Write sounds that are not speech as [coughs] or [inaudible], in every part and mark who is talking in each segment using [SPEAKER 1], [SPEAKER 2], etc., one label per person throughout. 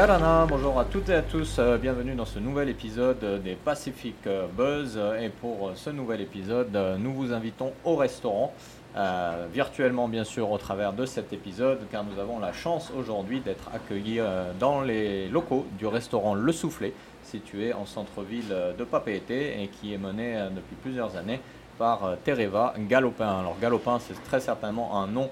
[SPEAKER 1] Bonjour à toutes et à tous, euh, bienvenue dans ce nouvel épisode des Pacific Buzz. Et pour euh, ce nouvel épisode, euh, nous vous invitons au restaurant, virtuellement bien sûr au travers de cet épisode, car nous avons la chance aujourd'hui d'être accueillis dans les locaux du restaurant Le Soufflet, situé en centre-ville de Papeete et qui est mené depuis plusieurs années par Tereva Galopin. Alors Galopin, c'est très certainement un nom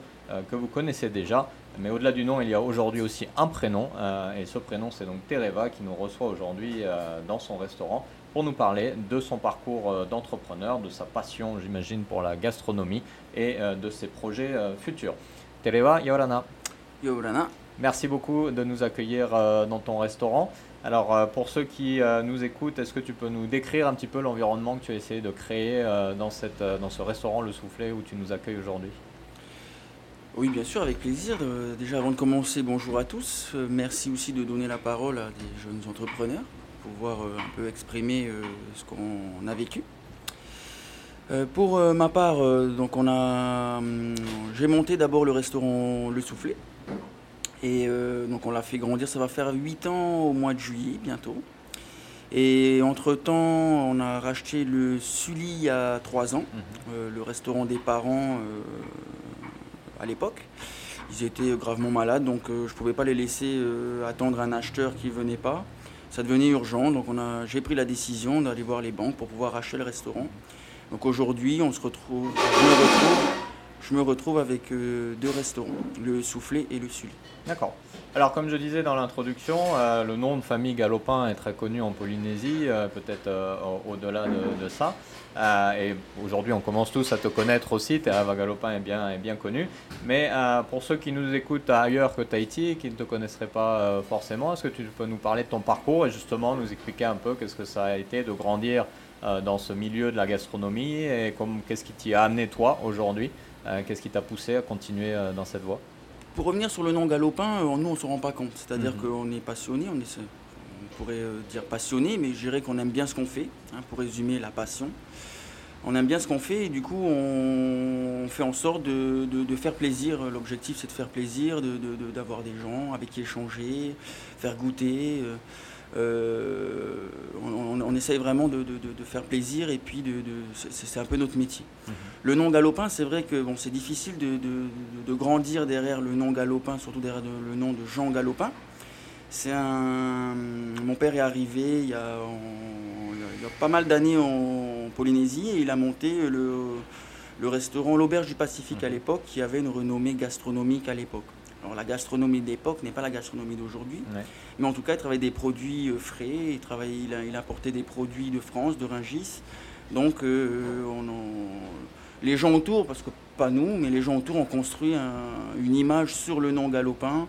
[SPEAKER 1] que vous connaissez déjà, mais au-delà du nom, il y a aujourd'hui aussi un prénom, euh, et ce prénom c'est donc Tereva qui nous reçoit aujourd'hui euh, dans son restaurant pour nous parler de son parcours euh, d'entrepreneur, de sa passion, j'imagine, pour la gastronomie et de ses projets futurs. Tereva Yorana,
[SPEAKER 2] Yorana.
[SPEAKER 1] merci beaucoup de nous accueillir dans ton restaurant. Alors pour ceux qui nous écoutent, est-ce que tu peux nous décrire un petit peu l'environnement que tu as essayé de créer dans, cette, dans ce restaurant Le Soufflet où tu nous accueilles aujourd'hui?
[SPEAKER 2] Oui, bien sûr, avec plaisir. Euh, Déjà, avant de commencer, bonjour à tous. Euh, Merci aussi de donner la parole à des jeunes entrepreneurs pour pouvoir euh, un peu exprimer ce qu'on a vécu. Pour ma part, donc on a, hum, j'ai monté d'abord le restaurant Le Soufflet. Et donc on l'a fait grandir, ça va faire 8 ans au mois de juillet bientôt. Et entre-temps, on a racheté le Sully il y a 3 ans, euh, le restaurant des parents à l'époque. Ils étaient gravement malades, donc euh, je ne pouvais pas les laisser euh, attendre un acheteur qui ne venait pas. Ça devenait urgent, donc j'ai pris la décision d'aller voir les banques pour pouvoir acheter le restaurant. Donc aujourd'hui, on se retrouve, je me retrouve avec euh, deux restaurants, le Soufflet et le Sully.
[SPEAKER 1] D'accord. Alors, comme je disais dans l'introduction, euh, le nom de famille Galopin est très connu en Polynésie, euh, peut-être au- au-delà de, ça. Et aujourd'hui, on commence tous à te connaître aussi. Terava Galopin est bien, est bien connu. Mais pour ceux qui nous écoutent ailleurs que Tahiti et qui ne te connaisseraient pas forcément, est-ce que tu peux nous parler de ton parcours et justement nous expliquer un peu qu'est-ce que ça a été de grandir dans ce milieu de la gastronomie et qu'est-ce qui t'y a amené toi aujourd'hui? Qu'est-ce qui t'a poussé à continuer euh, dans cette voie?
[SPEAKER 2] Pour revenir sur le nom galopin, euh, nous on ne se rend pas compte. C'est-à-dire
[SPEAKER 1] Mhm.
[SPEAKER 2] qu'on est passionné, on, est, on pourrait euh, dire passionné, mais je dirais qu'on aime bien ce qu'on fait, hein, pour résumer la passion. On aime bien ce qu'on fait et du coup on, fait en sorte de, de- de faire plaisir. L'objectif c'est de faire plaisir, de- d'avoir des gens avec qui échanger, faire goûter. euh, euh, on, essaye vraiment de, de- de- de faire plaisir et puis de, c'est un peu notre métier. Le nom galopin, c'est vrai que bon, c'est difficile de, grandir derrière le nom galopin, surtout derrière de- le nom de Jean Galopin. C'est un. Mon père est arrivé il y a, en- il y a- il y a pas mal d'années en Polynésie et il a monté le, le restaurant L'Auberge du Pacifique à
[SPEAKER 1] Mhm.
[SPEAKER 2] l'époque, qui avait une renommée gastronomique à l'époque. Alors la gastronomie d'époque n'est pas la gastronomie d'aujourd'hui,
[SPEAKER 1] Ouais.
[SPEAKER 2] mais en tout cas il travaillait des produits euh, frais, il, travaillait, il, a- il apportait des produits de France, de Rungis. Donc euh, on en- les gens autour, parce que pas nous, mais les gens autour ont construit un- une image sur le nom galopin,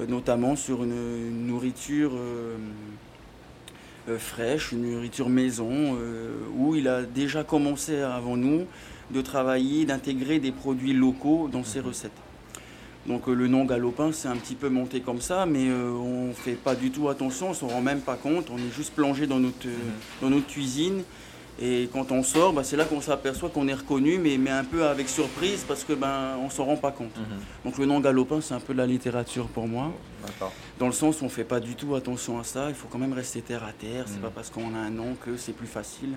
[SPEAKER 2] euh, notamment sur une, une nourriture euh, fraîche, une nourriture maison, où il a déjà commencé avant nous de travailler, d'intégrer des produits locaux dans ses
[SPEAKER 1] Mhm.
[SPEAKER 2] recettes. Donc euh, le nom galopin, c'est un petit peu monté comme ça, mais euh, on ne fait pas du tout attention, on ne s'en rend même pas compte, on est juste plongé dans notre, euh,
[SPEAKER 1] Mhm.
[SPEAKER 2] dans notre cuisine. Et quand on sort, bah, c'est là qu'on s'aperçoit qu'on est reconnu, mais, mais un peu avec surprise parce que ben on s'en rend pas compte.
[SPEAKER 1] Mhm.
[SPEAKER 2] Donc le nom galopin, c'est un peu de la littérature pour moi, dans le sens où on fait pas du tout attention à ça. Il faut quand même rester terre à terre. C'est
[SPEAKER 1] Mhm.
[SPEAKER 2] pas parce qu'on a un nom que c'est plus facile.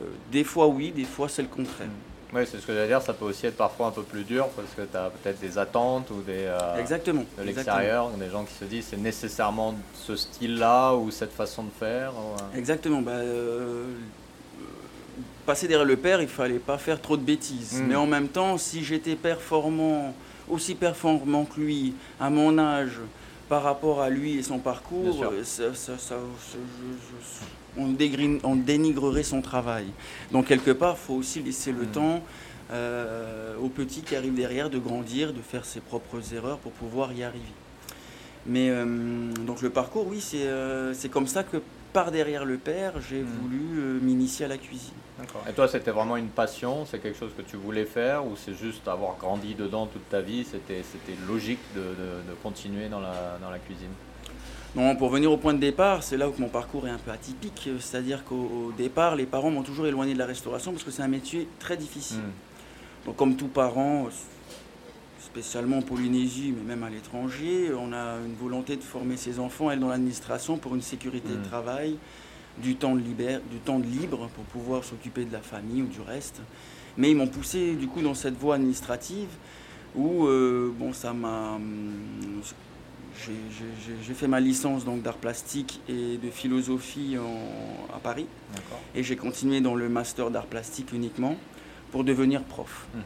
[SPEAKER 2] Euh, des fois oui, des fois c'est le contraire.
[SPEAKER 1] Oui, c'est ce que j'allais dire, ça peut aussi être parfois un peu plus dur parce que tu as peut-être des attentes ou des, euh,
[SPEAKER 2] Exactement.
[SPEAKER 1] de l'extérieur, des gens qui se disent c'est nécessairement ce style-là ou cette façon de faire. ou, euh,
[SPEAKER 2] Exactement. Bah, euh, passer derrière le père, il fallait pas faire trop de bêtises.
[SPEAKER 1] Mm.
[SPEAKER 2] Mais en même temps, si j'étais performant, aussi performant que lui, à mon âge, par rapport à lui et son parcours, ça- ça- ça- ça- je- je- on, dégrine- on dénigrerait son travail. Donc quelque part, il faut aussi laisser le
[SPEAKER 1] Mm.
[SPEAKER 2] temps euh, aux petits qui arrivent derrière de grandir, de faire ses propres erreurs pour pouvoir y arriver. Mais euh, donc le parcours, oui, c'est euh, c'est comme ça que par derrière le père, j'ai
[SPEAKER 1] Mm.
[SPEAKER 2] voulu m'initier à la cuisine.
[SPEAKER 1] Et toi, c'était vraiment une passion? C'est quelque chose que tu voulais faire ou c'est juste avoir grandi dedans toute ta vie? C'était c'était logique de, de- de continuer dans la, dans la cuisine?
[SPEAKER 2] Non, pour venir au point de départ, c'est là où mon parcours est un peu atypique. euh, C'est-à-dire qu'au au départ, les parents m'ont toujours éloigné de la restauration parce que c'est un métier très difficile.
[SPEAKER 1] Hmm.
[SPEAKER 2] Donc, comme tout parent, spécialement en Polynésie, mais même à l'étranger. On a une volonté de former ses enfants, elle, dans l'administration, pour une sécurité de
[SPEAKER 1] Mm.
[SPEAKER 2] travail, du temps, de liber- du temps de libre pour pouvoir s'occuper de la famille ou du reste. Mais ils m'ont poussé du coup dans cette voie administrative où euh, bon, ça m'a. J'ai- fait ma licence donc d'art plastique et de philosophie en- à Paris et j'ai continué dans le master d'art plastique uniquement pour devenir prof.
[SPEAKER 1] Mhm.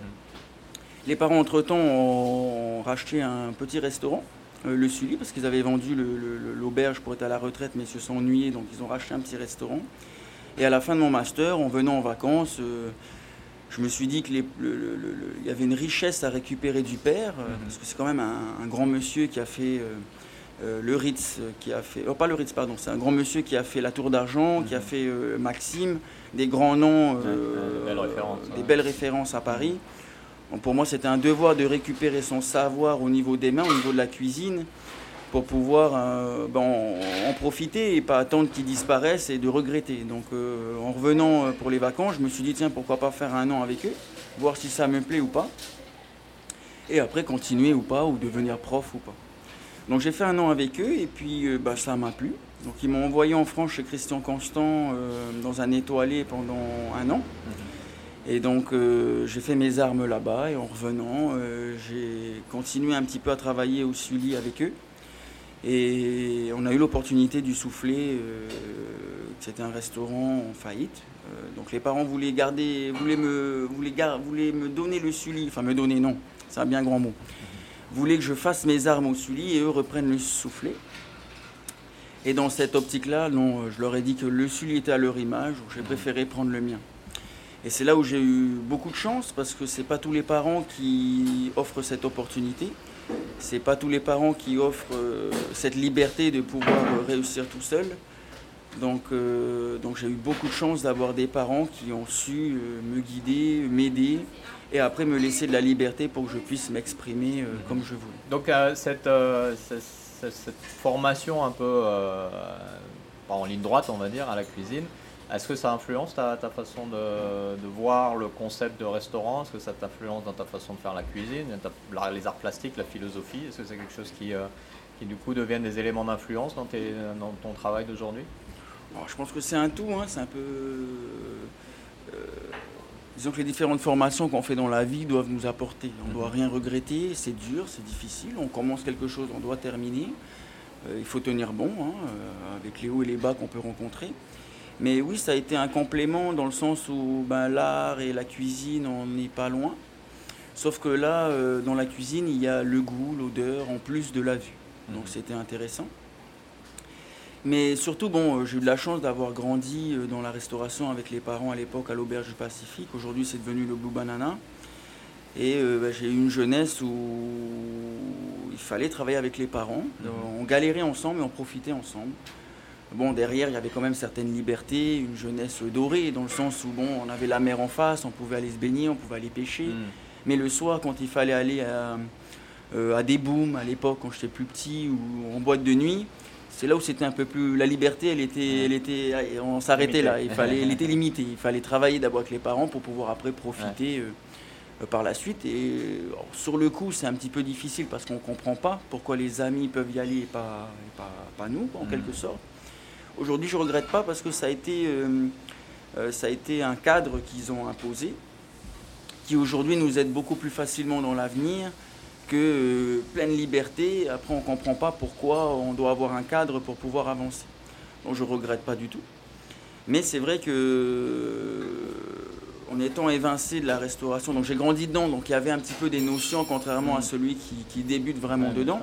[SPEAKER 2] Les parents, entre-temps, ont racheté un petit restaurant, euh, le Sully, parce qu'ils avaient vendu l'auberge pour être à la retraite, mais ils se sont ennuyés, donc ils ont racheté un petit restaurant. Et à la fin de mon master, en venant en vacances, euh, je me suis dit qu'il y avait une richesse à récupérer du père, euh,
[SPEAKER 1] Mhm.
[SPEAKER 2] parce que c'est quand même un, un grand monsieur qui a fait euh, euh, le Ritz, qui a fait, oh pas le Ritz, pardon, c'est un grand monsieur qui a fait la Tour d'Argent, qui a
[SPEAKER 1] Mhm.
[SPEAKER 2] fait euh, Maxime, des grands noms, euh,
[SPEAKER 1] belles
[SPEAKER 2] des belles références à Paris. Donc pour moi, c'était un devoir de récupérer son savoir au niveau des mains, au niveau de la cuisine, pour pouvoir euh, ben, en, profiter et pas attendre qu'il disparaisse et de regretter. Donc euh, en revenant euh, pour les vacances, je me suis dit, tiens, pourquoi pas faire un an avec eux, voir si ça me plaît ou pas. Et après, continuer ou pas, ou devenir prof ou pas. Donc j'ai fait un an avec eux et puis bah, ça m'a plu. Donc ils m'ont envoyé en France chez Christian Constant dans un étoilé pendant un an. Et donc j'ai fait mes armes là-bas et en revenant, j'ai continué un petit peu à travailler au Sully avec eux. Et on a eu l'opportunité du souffler, euh, c'était un restaurant en faillite. Euh, donc les parents voulaient garder, voulaient me, voulaient, voulaient me donner le Sully, enfin me donner non, c'est un bien grand mot. Voulaient que je fasse mes armes au Sully et eux reprennent le soufflet. Et dans cette optique-là, non, je leur ai dit que le Sully était à leur image, j'ai préféré prendre le mien. Et c'est là où j'ai eu beaucoup de chance parce que c'est pas tous les parents qui offrent cette opportunité. C'est pas tous les parents qui offrent euh, cette liberté de pouvoir euh, réussir tout seul. Donc, euh, donc j'ai eu beaucoup de chance d'avoir des parents qui ont su me guider, m'aider et après me laisser de la liberté pour que je puisse m'exprimer euh, comme je voulais.
[SPEAKER 1] Donc cette, cette, cette- cette formation un peu en ligne droite, on va dire, à la cuisine, est-ce que ça influence ta, ta façon de, de voir le concept de restaurant? Est-ce que ça t'influence dans ta façon de faire la cuisine, ta- les arts plastiques, la philosophie? Est-ce que c'est quelque chose qui, euh, qui du coup deviennent des éléments d'influence dans, ton travail d'aujourd'hui?
[SPEAKER 2] Je pense que c'est un tout, hein, c'est un peu. euh, disons que les différentes formations qu'on fait dans la vie doivent nous apporter. On ne doit
[SPEAKER 1] Mhm.
[SPEAKER 2] rien regretter, c'est dur, c'est difficile. On commence quelque chose, on doit terminer. Euh, il faut tenir bon, hein, avec les hauts et les bas qu'on peut rencontrer. Mais oui, ça a été un complément dans le sens où ben, l'art et la cuisine, on n'est pas loin. Sauf que là, euh, dans la cuisine, il y a le goût, l'odeur, en plus de la vue. Donc
[SPEAKER 1] Mhm.
[SPEAKER 2] c'était intéressant. Mais surtout, bon, euh, j'ai eu de la chance d'avoir grandi euh, dans la restauration avec les parents à l'époque à l'Auberge du Pacifique. Aujourd'hui, c'est devenu le Blue Banana. Et euh, bah, j'ai eu une jeunesse où il fallait travailler avec les parents.
[SPEAKER 1] Mhm.
[SPEAKER 2] On galérait ensemble et on profitait ensemble. Bon, derrière, il y avait quand même certaines libertés, une jeunesse dorée, dans le sens où, bon, on avait la mer en face, on pouvait aller se baigner, on pouvait aller pêcher.
[SPEAKER 1] Mm.
[SPEAKER 2] Mais le soir, quand il fallait aller à, euh, à des booms, à l'époque, quand j'étais plus petit, ou en boîte de nuit, c'est là où c'était un peu plus. La liberté, elle était. Elle était on s'arrêtait là. Il fallait, elle [laughs] était limitée. Il fallait travailler d'abord avec les parents pour pouvoir après profiter euh, euh, par la suite. Et euh, alors, sur le coup, c'est un petit peu difficile parce qu'on ne comprend pas pourquoi les amis peuvent y aller et pas, et pas, pas nous, en
[SPEAKER 1] Mhm.
[SPEAKER 2] quelque sorte. Aujourd'hui, je ne regrette pas parce que ça a été, euh, euh, ça a été un cadre qu'ils ont imposé qui aujourd'hui nous aide beaucoup plus facilement dans l'avenir que euh, pleine liberté. Après, on ne comprend pas pourquoi on doit avoir un cadre pour pouvoir avancer. Donc, je ne regrette pas du tout. Mais c'est vrai que, en étant évincé de la restauration, donc j'ai grandi dedans, donc il y avait un petit peu des notions, contrairement à
[SPEAKER 1] Mhm.
[SPEAKER 2] celui qui, qui débute vraiment
[SPEAKER 1] Ouais,
[SPEAKER 2] dedans.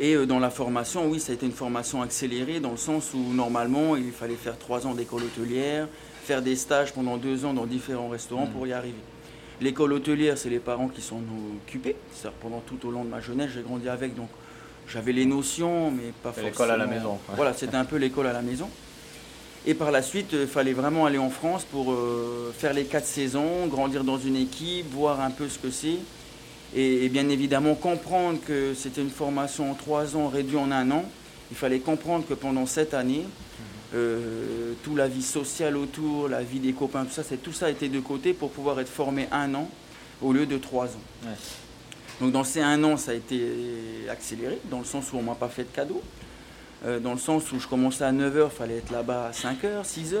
[SPEAKER 2] Et euh, dans la formation, oui, ça a été une formation accélérée dans le sens où normalement il fallait faire trois ans d'école hôtelière, faire des stages pendant deux ans dans différents restaurants
[SPEAKER 1] Mhm.
[SPEAKER 2] pour y arriver. L'école hôtelière, c'est les parents qui s'en occupés. C'est-à-dire, Pendant tout au long de ma jeunesse, j'ai grandi avec, donc j'avais les notions, mais pas
[SPEAKER 1] C'est
[SPEAKER 2] forcément.
[SPEAKER 1] l'école à la maison.
[SPEAKER 2] Voilà, c'était [laughs] un peu l'école à la maison. Et par la suite, il fallait vraiment aller en France pour euh, faire les quatre saisons, grandir dans une équipe, voir un peu ce que c'est. Et, et bien évidemment comprendre que c'était une formation en trois ans réduite en un an. Il fallait comprendre que pendant cette année, euh, toute la vie sociale autour, la vie des copains, tout ça, c'est tout ça était de côté pour pouvoir être formé un an au lieu de trois ans.
[SPEAKER 1] Ouais.
[SPEAKER 2] Donc dans ces un an, ça a été accéléré, dans le sens où on m'a pas fait de cadeau. Euh, dans le sens où je commençais à 9h, il fallait être là-bas à 5h, 6h.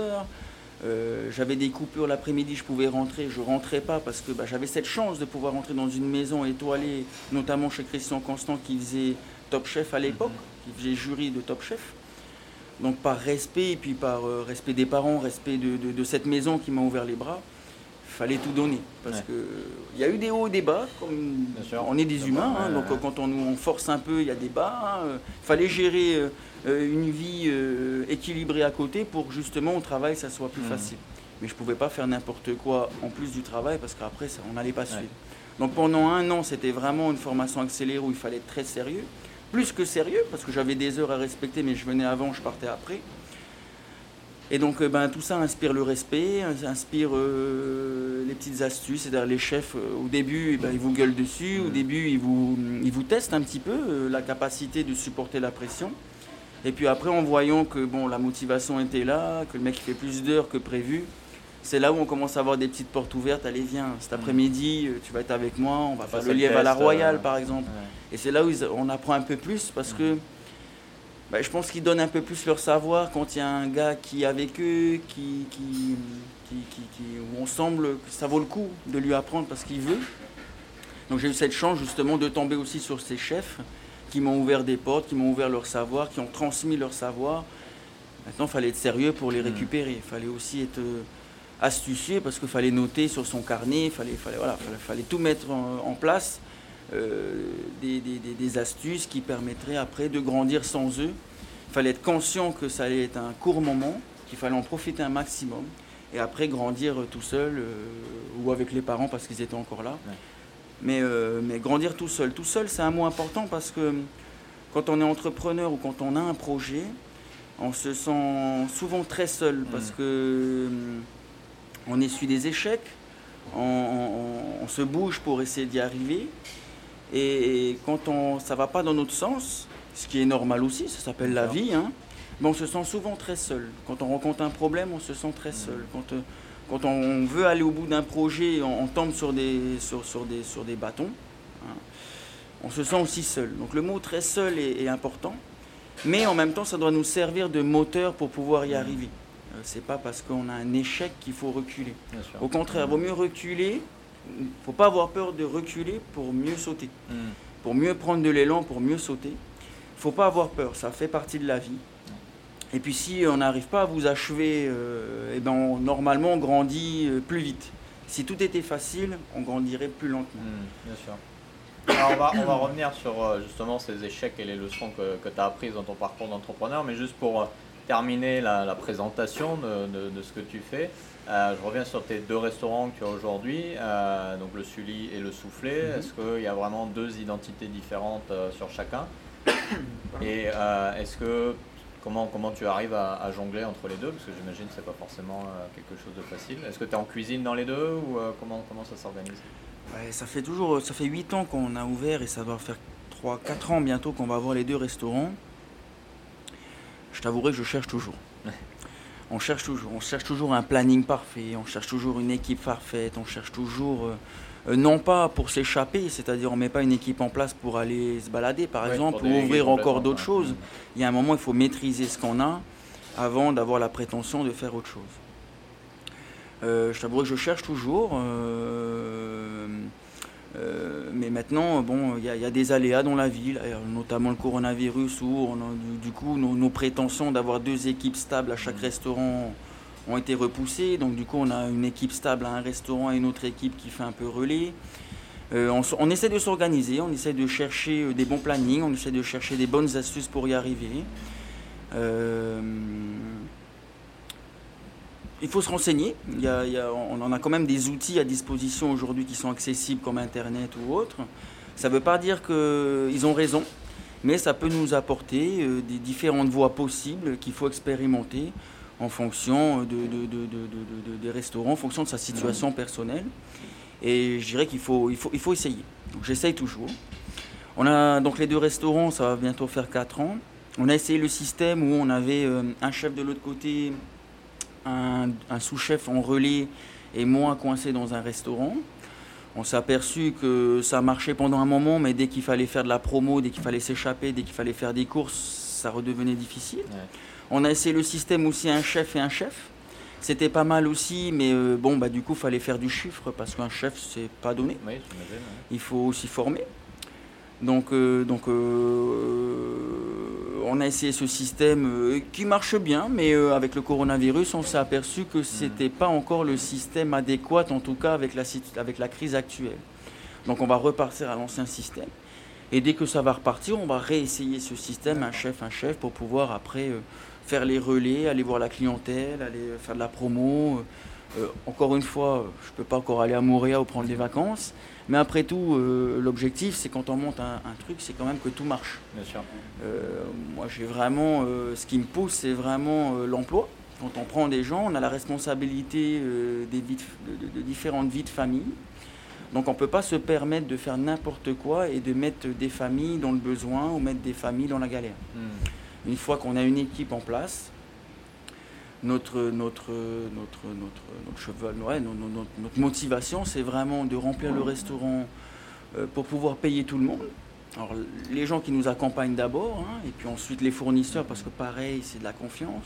[SPEAKER 2] Euh, j'avais des coupures l'après-midi, je pouvais rentrer, je rentrais pas parce que bah, j'avais cette chance de pouvoir rentrer dans une maison étoilée, notamment chez Christian Constant qui faisait Top Chef à l'époque, qui faisait jury de Top Chef. Donc par respect, et puis par euh, respect des parents, respect de, cette maison qui m'a ouvert les bras, fallait tout donner. Parce qu'il que il y a eu des hauts et des bas, comme on est des humains, hein, donc quand on nous force un peu, il y a des bas. Il hein. fallait gérer euh, une vie euh, équilibrée à côté pour justement au travail ça soit plus mmh. facile. Mais je ne pouvais pas faire n'importe quoi en plus du travail parce qu'après on n'allait pas suivre. Donc pendant un an c'était vraiment une formation accélérée où il fallait être très sérieux. Plus que sérieux parce que j'avais des heures à respecter mais je venais avant, je partais après. Et donc euh, ben, tout ça inspire le respect, inspire les petites astuces. C'est-à-dire les chefs, au début, ben, ils vous gueulent dessus, au début, ils vous, ils vous testent un petit peu la capacité de supporter la pression. Et puis après, en voyant que bon, la motivation était là, que le mec fait plus d'heures que prévu, c'est là où on commence à avoir des petites portes ouvertes. Allez, viens, cet après-midi, euh, tu vas être avec moi, on va faire le lièvre à la Royale, euh, par exemple. Et c'est là où on apprend un peu plus parce que bah, je pense qu'ils donnent un peu plus leur savoir quand il y a un gars qui est avec eux, qui, qui, qui, où on semble que ça vaut le coup de lui apprendre parce qu'il veut. Donc j'ai eu cette chance justement de tomber aussi sur ces chefs qui m'ont ouvert des portes, qui m'ont ouvert leur savoir, qui ont transmis leur savoir. Maintenant, il fallait être sérieux pour les hmm. récupérer. Il fallait aussi être euh, astucieux parce qu'il fallait noter sur son carnet, il fallait, fallait, voilà, fallait, tout mettre en, place, euh, des, astuces qui permettraient après de grandir sans eux. Il fallait être conscient que ça allait être un court moment, qu'il fallait en profiter un maximum et après grandir tout seul euh, ou avec les parents parce qu'ils étaient encore là. Euh, mais, grandir tout seul. Tout seul, c'est un mot important parce que quand on est entrepreneur ou quand on a un projet, on se sent souvent très seul mm. parce que euh, on essuie des échecs, on, se bouge pour essayer d'y arriver. Et, quand on, ça ne va pas dans notre sens, ce qui est normal aussi, ça s'appelle la vie, hein, on se sent souvent très seul. Quand on rencontre un problème, on se sent très seul. Quand, euh, quand on veut aller au bout d'un projet, on, tombe sur des, sur, des, sur des bâtons. Hein. On se sent aussi seul. Donc le mot très seul est, important, mais en même temps, ça doit nous servir de moteur pour pouvoir y arriver. Euh, c'est pas parce qu'on a un échec qu'il faut reculer. Au contraire, il vaut mieux reculer. Il ne faut pas avoir peur de reculer pour mieux sauter. Mmh. Pour mieux prendre de l'élan, pour mieux sauter. Il ne faut pas avoir peur, ça fait partie de la vie. Et puis si on n'arrive pas à vous achever, euh, eh ben normalement on grandit euh, plus vite. Si tout était facile, on grandirait plus lentement.
[SPEAKER 1] Hmm, bien sûr. Alors on, va, on va revenir sur euh, justement ces échecs et les leçons que, que tu as apprises dans ton parcours d'entrepreneur, mais juste pour terminer la, présentation de, de, ce que tu fais, je reviens sur tes deux restaurants que tu as aujourd'hui, donc le Sully et le Soufflé. Mm-hmm. Est-ce qu'il y a vraiment deux identités différentes sur chacun? [coughs] Et est-ce que Comment, comment tu arrives à, jongler entre les deux? Parce que j'imagine que ce n'est pas forcément euh, quelque chose de facile. Est-ce que tu es en cuisine dans les deux ou euh, comment, comment ça s'organise?
[SPEAKER 2] Ça fait toujours ça fait 8 ans qu'on a ouvert et ça va faire 3-4 ans bientôt qu'on va avoir les deux restaurants. Je t'avouerai que je cherche toujours. On cherche toujours. On cherche toujours un planning parfait, on cherche toujours une équipe parfaite, on cherche toujours... Euh, euh, non pas pour s'échapper, c'est-à-dire on ne met pas une équipe en place pour aller se balader par exemple, ou ouvrir encore d'autres choses. Il y a un moment, il faut maîtriser ce qu'on a avant d'avoir la prétention de faire autre chose. Euh, je t'avoue que je cherche toujours, euh, mais maintenant, bon, il y, a des aléas dans la ville, notamment le coronavirus, où du, coup nos prétentions d'avoir deux équipes stables à chaque mmh. restaurant ont été repoussés. Donc du coup, on a une équipe stable à un restaurant et une autre équipe qui fait un peu relais. Euh, on, essaie de s'organiser, on essaie de chercher euh, des bons plannings, on essaie de chercher des bonnes astuces pour y arriver. Euh, il faut se renseigner. Il on en a quand même des outils à disposition aujourd'hui qui sont accessibles comme Internet ou autre. Ça ne veut pas dire qu'ils ont raison, mais ça peut nous apporter des différentes voies possibles qu'il faut expérimenter en fonction de, des restaurants, en fonction de sa situation personnelle. Et je dirais qu'il faut, il faut, il faut essayer. Donc j'essaye toujours. On a donc les deux restaurants, ça va bientôt faire 4 ans. On a essayé le système où on avait euh, un chef de l'autre côté, un, sous-chef en relais et moi coincé dans un restaurant. On s'est aperçu que ça marchait pendant un moment, mais dès qu'il fallait faire de la promo, dès qu'il fallait s'échapper, dès qu'il fallait faire des courses, ça redevenait difficile. On a essayé le système aussi un chef et un chef. C'était pas mal aussi, mais euh, bon, bah, du coup, il fallait faire du chiffre parce qu'un chef, c'est pas donné. Il faut aussi former. Donc, euh, donc euh, on a essayé ce système qui marche bien, mais avec le coronavirus, on s'est aperçu que ce n'était pas encore le système adéquat, en tout cas avec la, avec la crise actuelle. Donc, on va repartir à l'ancien système. Et dès que ça va repartir, on va réessayer ce système, un chef, un chef, pour pouvoir après faire les relais, aller voir la clientèle, aller faire de la promo. Encore une fois, je ne peux pas encore aller à Montréal ou prendre des vacances. Mais après tout, euh, l'objectif, c'est quand on monte un, truc, c'est quand même que tout marche.
[SPEAKER 1] Bien sûr.
[SPEAKER 2] Euh, moi, j'ai vraiment, euh, ce qui me pousse, c'est vraiment l'emploi. Quand on prend des gens, on a la responsabilité des de, différentes vies de famille. Donc on ne peut pas se permettre de faire n'importe quoi et de mettre des familles dans le besoin ou mettre des familles dans la galère. Hmm. Une fois qu'on a une équipe en place, notre, notre, notre, notre, notre cheval, notre, motivation, c'est vraiment de remplir le restaurant euh, pour pouvoir payer tout le monde. Alors, les gens qui nous accompagnent d'abord, hein, et puis ensuite les fournisseurs, parce que pareil, c'est de la confiance.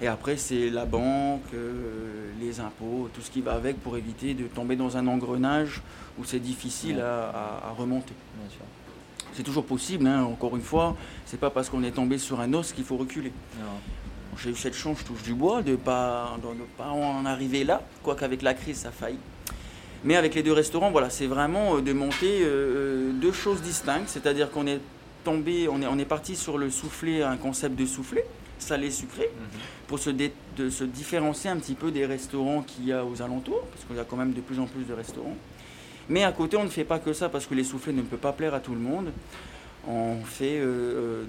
[SPEAKER 2] Et après, c'est la banque, euh, les impôts, tout ce qui va avec pour éviter de tomber dans un engrenage où c'est difficile à, remonter. C'est toujours possible, hein, encore une fois, c'est pas parce qu'on est tombé sur un os qu'il faut reculer. J'ai eu cette chance, je touche du bois, de ne pas, pas en arriver là, quoique avec la crise, ça faillit. Mais avec les deux restaurants, voilà, c'est vraiment euh, de monter euh, euh, deux choses distinctes, c'est-à-dire qu'on est tombé, on est, on est parti sur le soufflé, un concept de soufflé, salé sucré, mhm. pour se, de, se différencier un petit peu des restaurants qu'il y a aux alentours, parce qu'il y a quand même de plus en plus de restaurants. Mais à côté, on ne fait pas que ça, parce que les soufflés ne peuvent pas plaire à tout le monde. On fait euh, euh,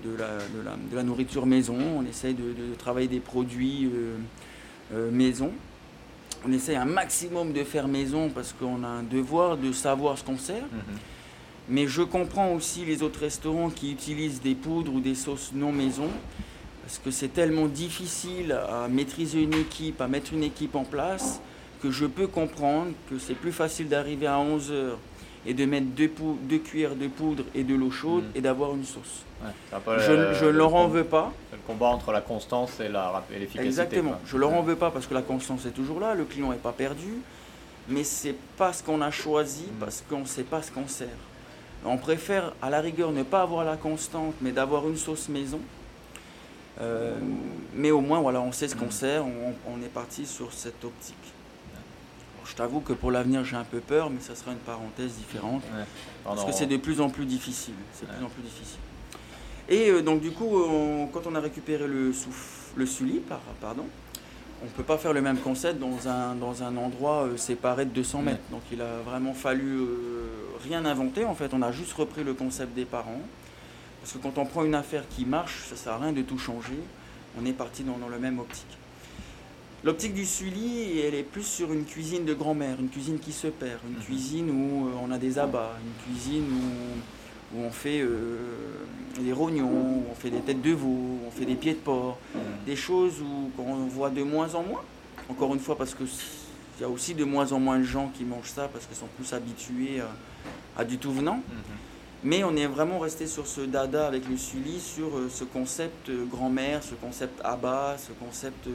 [SPEAKER 2] de, la, nourriture maison, on essaye de, travailler des produits euh, maison. On essaye un maximum de faire maison parce qu'on a un devoir de savoir ce qu'on sert. Mhm. Mais je comprends aussi les autres restaurants qui utilisent des poudres ou des sauces non maison parce que c'est tellement difficile à maîtriser une équipe, à mettre une équipe en place, que je peux comprendre que c'est plus facile d'arriver à 11 heures et de mettre deux, deux cuillères de poudre et de l'eau chaude mm. et d'avoir une sauce. je ne leur en veux pas.
[SPEAKER 1] le combat entre la constance et l'efficacité.
[SPEAKER 2] Exactement. Je leur en veux pas parce que la constance est toujours là, le client n'est pas perdu, mais c'est pas ce qu'on a choisi mm. parce qu'on ne sait pas ce qu'on sert. On préfère à la rigueur ne pas avoir la constante, mais d'avoir une sauce maison. Euh, mais au moins, voilà, on sait ce qu'on mm. sert, on est parti sur cette optique je t'avoue que pour l'avenir, j'ai un peu peur, mais ça sera une parenthèse différente. parce que c'est de plus en plus difficile. C'est plus en plus difficile. Et euh, donc, du coup, quand on a récupéré le, le Sully, pardon, on ne peut pas faire le même concept dans un, dans un endroit euh, séparé de 200 mètres. Donc, il a vraiment fallu euh, rien inventer. En fait, on a juste repris le concept des parents. Parce que quand on prend une affaire qui marche, ça ne sert à rien de tout changer. On est parti dans, dans le même optique. L'optique du Sully, elle est plus sur une cuisine de grand-mère, une cuisine qui se perd, une mhm. cuisine où euh, on a des abats, une cuisine où, on fait euh, des rognons, où on fait des têtes de veau, on fait des pieds de porc, mhm. des choses où on voit de moins en moins. Encore une fois, parce qu'il y a aussi de moins en moins de gens qui mangent ça parce qu'ils sont plus habitués à, du tout venant. Mhm. Mais on est vraiment resté sur ce dada avec le Sully, sur euh, ce concept grand-mère, ce concept abat, ce concept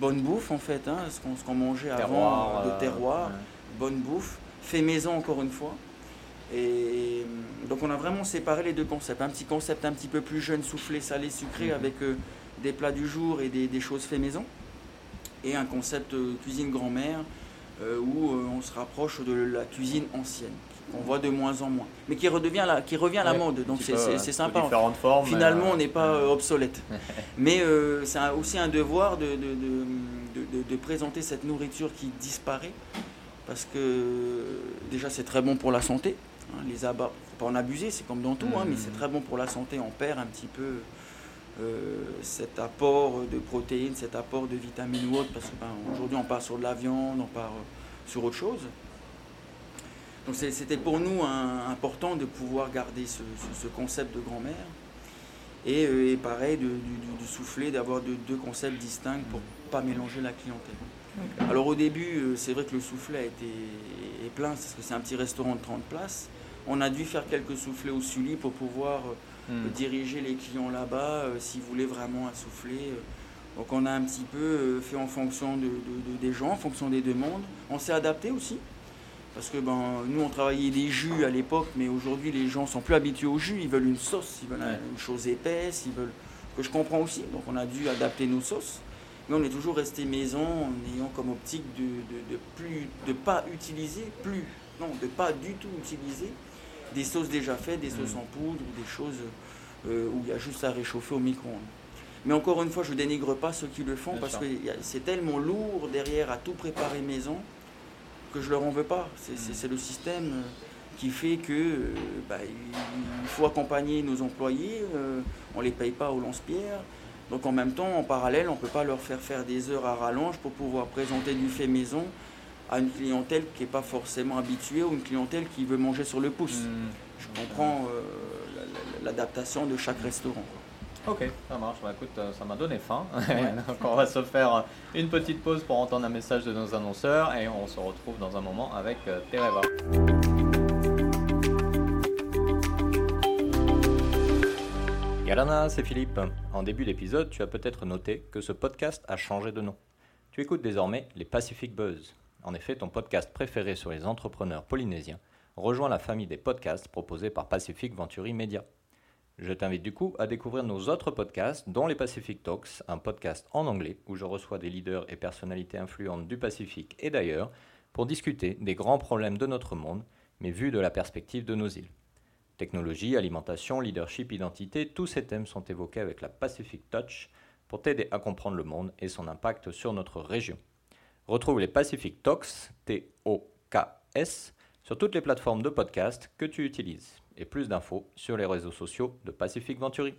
[SPEAKER 2] bonne bouffe en fait, hein, ce qu'on mangeait avant, de euh, terroir, bonne bouffe, fait maison encore une fois. Et donc on a vraiment séparé les deux concepts. Un petit concept un petit peu plus jeune, soufflé, salé, sucré, mhm. avec euh, des plats du jour et des, choses fait maison. Et un concept euh, cuisine grand-mère, où on se rapproche de la cuisine ancienne qu'on voit de moins en moins, mais qui redevient la, qui revient à la mode. Donc c'est sympa.
[SPEAKER 1] Formes,
[SPEAKER 2] Finalement, on n'est pas euh, obsolète. [laughs] mais euh, c'est aussi un devoir de de, présenter cette nourriture qui disparaît, parce que déjà c'est très bon pour la santé. Hein, les abats, faut pas en abuser, c'est comme dans tout, hein, mais c'est très bon pour la santé. On perd un petit peu euh, cet apport de protéines, cet apport de vitamines ou autre, parce qu'aujourd'hui ben, on part sur de la viande, on part sur autre chose. Donc c'était pour nous important de pouvoir garder ce, concept de grand-mère. Et, pareil, de, souffler, d'avoir deux concepts distincts pour pas mélanger la clientèle. Alors au début, c'est vrai que le soufflet a été est plein, parce que c'est un petit restaurant de 30 places. On a dû faire quelques soufflets au Sully pour pouvoir hmm. diriger les clients là-bas s'ils voulaient vraiment un soufflet. Donc on a un petit peu euh, fait en fonction de, des gens, en fonction des demandes. On s'est adapté aussi. Parce que ben, nous, on travaillait des jus à l'époque, mais aujourd'hui, les gens sont plus habitués au jus. Ils veulent une sauce, ils veulent une chose épaisse, ils veulent. que je comprends aussi. Donc, on a dû adapter nos sauces. Mais on est toujours resté maison en ayant comme optique de ne de, plus de pas utiliser, plus, non, de pas du tout utiliser des sauces déjà faites, des sauces mm. en poudre ou des choses euh, où il y a juste à réchauffer au micro-ondes. Mais encore une fois, je dénigre pas ceux qui le font parce que c'est tellement lourd derrière à tout préparer maison que je leur en veux pas. C'est mm. le système euh, qui fait que euh, bah, il faut accompagner nos employés, euh, on ne les paye pas au lance-pierre. Donc en même temps, en parallèle, on ne peut pas leur faire faire des heures à rallonge pour pouvoir présenter du fait maison à une clientèle qui n'est pas forcément habituée ou une clientèle qui veut manger sur le pouce. Mm. Je comprends l'adaptation de chaque restaurant.
[SPEAKER 1] Ok, ça marche. Bah, écoute, euh, ça m'a donné faim. [laughs] Donc on va se faire une petite pause pour entendre un message de nos annonceurs et on se retrouve dans un moment avec euh, Tereva. Yalana, c'est Philippe. En début d'épisode, tu as peut-être noté que ce podcast a changé de nom. Tu écoutes désormais les Pacific Buzz. En effet, ton podcast préféré sur les entrepreneurs polynésiens rejoint la famille des podcasts proposés par Pacific Venturi Media. Je t'invite du coup à découvrir nos autres podcasts, dont les Pacific Talks, un podcast en anglais où je reçois des leaders et personnalités influentes du Pacifique et d'ailleurs pour discuter des grands problèmes de notre monde, mais vus de la perspective de nos îles. Technologie, alimentation, leadership, identité, tous ces thèmes sont évoqués avec la Pacific Touch pour t'aider à comprendre le monde et son impact sur notre région. Retrouve les Pacific Talks, T-O-K-S, sur toutes les plateformes de podcast que tu utilises et plus d'infos sur les réseaux sociaux de Pacific Venturi.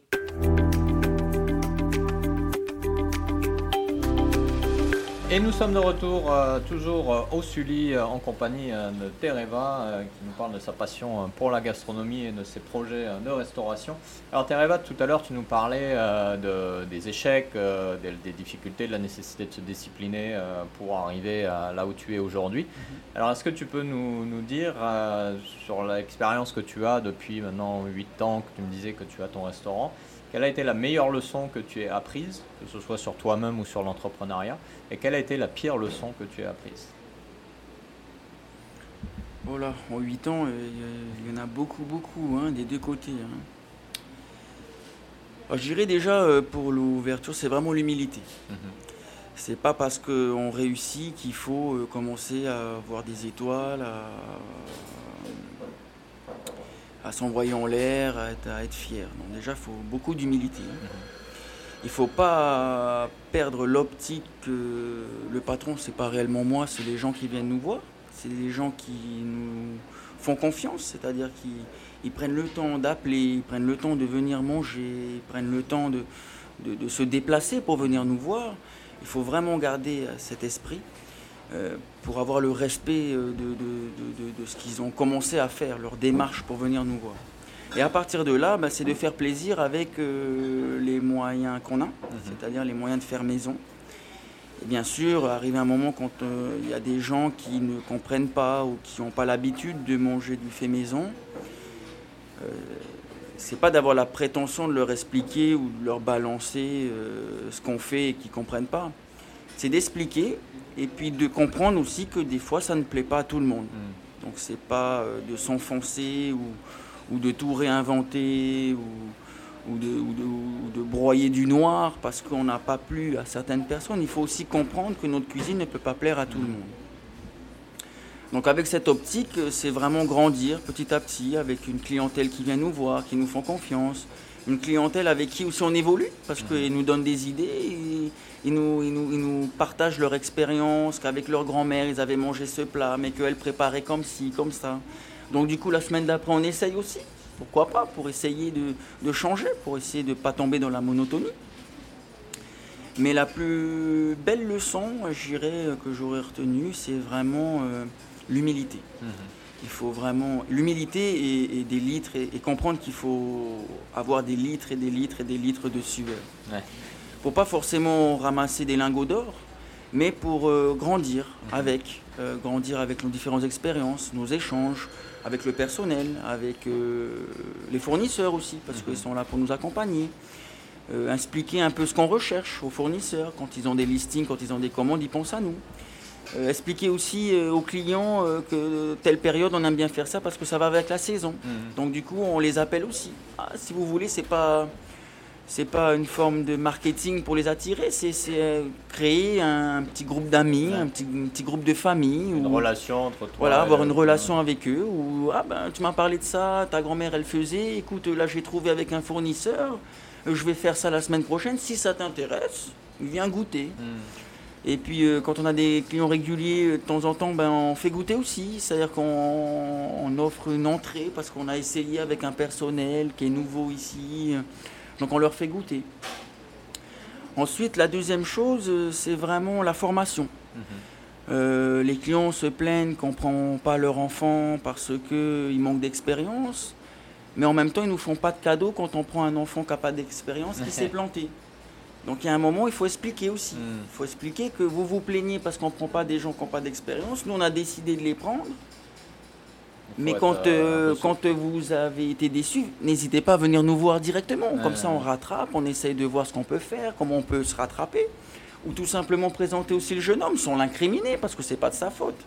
[SPEAKER 1] Et nous sommes de retour euh, toujours euh, au Sully euh, en compagnie de Tereva qui nous parle de sa passion pour la gastronomie et de ses projets de restauration. Alors Tereva, tout à l'heure tu nous parlais de, des échecs, des, difficultés, de la nécessité de se discipliner pour arriver à là où tu es aujourd'hui. Mhm. Alors est-ce que tu peux nous, nous dire sur l'expérience que tu as depuis maintenant 8 ans que tu me disais que tu as ton restaurant, quelle a été la meilleure leçon que tu aies apprise, que ce soit sur toi-même ou sur l'entrepreneuriat Et quelle a été la pire leçon que tu aies apprise?
[SPEAKER 2] Voilà, en 8 ans, euh, il y en a beaucoup, beaucoup, hein, des deux côtés. Hein. je dirais déjà euh, pour l'ouverture, c'est vraiment l'humilité. Ce mhm. C'est pas parce qu'on réussit qu'il faut euh, commencer à avoir des étoiles, à, à s'envoyer en l'air, à être, fier. Donc déjà, il faut beaucoup d'humilité. Hein. Il ne faut pas perdre l'optique que le patron, c'est pas réellement moi, c'est les gens qui viennent nous voir, c'est les gens qui nous font confiance, c'est-à-dire qu'ils prennent le temps d'appeler, ils prennent le temps de venir manger, ils prennent le temps de, de se déplacer pour venir nous voir. Il faut vraiment garder cet esprit. Euh, pour avoir le respect euh, de, ce qu'ils ont commencé à faire, leur démarche pour venir nous voir. Et à partir de là, bah, c'est de faire plaisir avec euh, les moyens qu'on a, mhm. c'est-à-dire les moyens de faire maison. Et bien sûr, arrive un moment quand il y a des gens qui ne comprennent pas ou qui n'ont pas l'habitude de manger du fait maison, c'est pas d'avoir la prétention de leur expliquer ou de leur balancer ce qu'on fait et qu'ils ne comprennent pas. C'est d'expliquer et puis de comprendre aussi que des fois ça ne plaît pas à tout le monde. Mm. Donc c'est pas euh, de s'enfoncer ou, ou, de tout réinventer ou, ou, de, ou, de, broyer du noir parce qu'on n'a pas plu à certaines personnes. Il faut aussi comprendre que notre cuisine ne peut pas plaire à tout le monde. Donc avec cette optique, euh, c'est vraiment grandir petit à petit avec une clientèle qui vient nous voir, qui nous font confiance, une clientèle avec qui aussi on évolue parce qu'ils nous donnent des idées ils nous, ils nous, partagent leur expérience, qu'avec leur grand-mère, ils avaient mangé ce plat, mais qu'elle préparait comme ci, comme ça. Donc du coup, la semaine d'après, on essaye aussi. Pourquoi pas Pour essayer de, changer, pour essayer de ne pas tomber dans la monotonie. Mais la plus belle leçon, je dirais, que j'aurais retenue, c'est vraiment euh, l'humilité. Mhm. Il faut vraiment l'humilité et, des litres et, comprendre qu'il faut avoir des litres et des litres et des litres de sueur. Ouais. Pour pas forcément ramasser des lingots d'or, mais pour euh, grandir mhm. avec, euh, grandir avec nos différentes expériences, nos échanges, avec le personnel, avec euh, les fournisseurs aussi, parce qu'ils mhm. sont là pour nous accompagner. expliquer un peu ce qu'on recherche aux fournisseurs, quand ils ont des listings, quand ils ont des commandes, ils pensent à nous. Expliquer aussi aux clients que telle période on aime bien faire ça parce que ça va avec la saison. Mhm. Donc du coup on les appelle aussi. Ah, si vous voulez, c'est pas c'est pas une forme de marketing pour les attirer, c'est euh, créer un petit groupe d'amis, un, petit, petit, groupe de famille.
[SPEAKER 1] Une relation entre toi.
[SPEAKER 2] Voilà, avoir une relation avec eux. Ou ah ben tu m'as parlé de ça, ta grand-mère elle faisait. Écoute, là j'ai trouvé avec un fournisseur. Euh, je vais faire ça la semaine prochaine. Si ça t'intéresse, viens goûter. Hmm. Et puis euh, quand on a des clients réguliers, de temps en temps, ben, on fait goûter aussi. C'est-à-dire qu'on offre une entrée parce qu'on a essayé avec un personnel qui est nouveau ici. Donc on leur fait goûter. Ensuite, la deuxième chose, euh, c'est vraiment la formation. Mhm. Euh, les clients se plaignent qu'on ne prend pas leur enfant parce qu'ils manquent d'expérience, mais en même temps, ils ne nous font pas de cadeau quand on prend un enfant qui n'a pas d'expérience, qui s'est [laughs] planté. Donc il y a un moment, il faut expliquer aussi. Mhm. Il faut expliquer que vous vous plaignez parce qu'on ne prend pas des gens qui n'ont pas d'expérience. Nous, on a décidé de les prendre. Mais quand, euh, quand vous avez été déçu, n'hésitez pas à venir nous voir directement. Comme ça, on rattrape, on essaye de voir ce qu'on peut faire, comment on peut se rattraper. Ou tout simplement présenter aussi le jeune homme sans l'incriminer, parce que ce n'est pas de sa faute.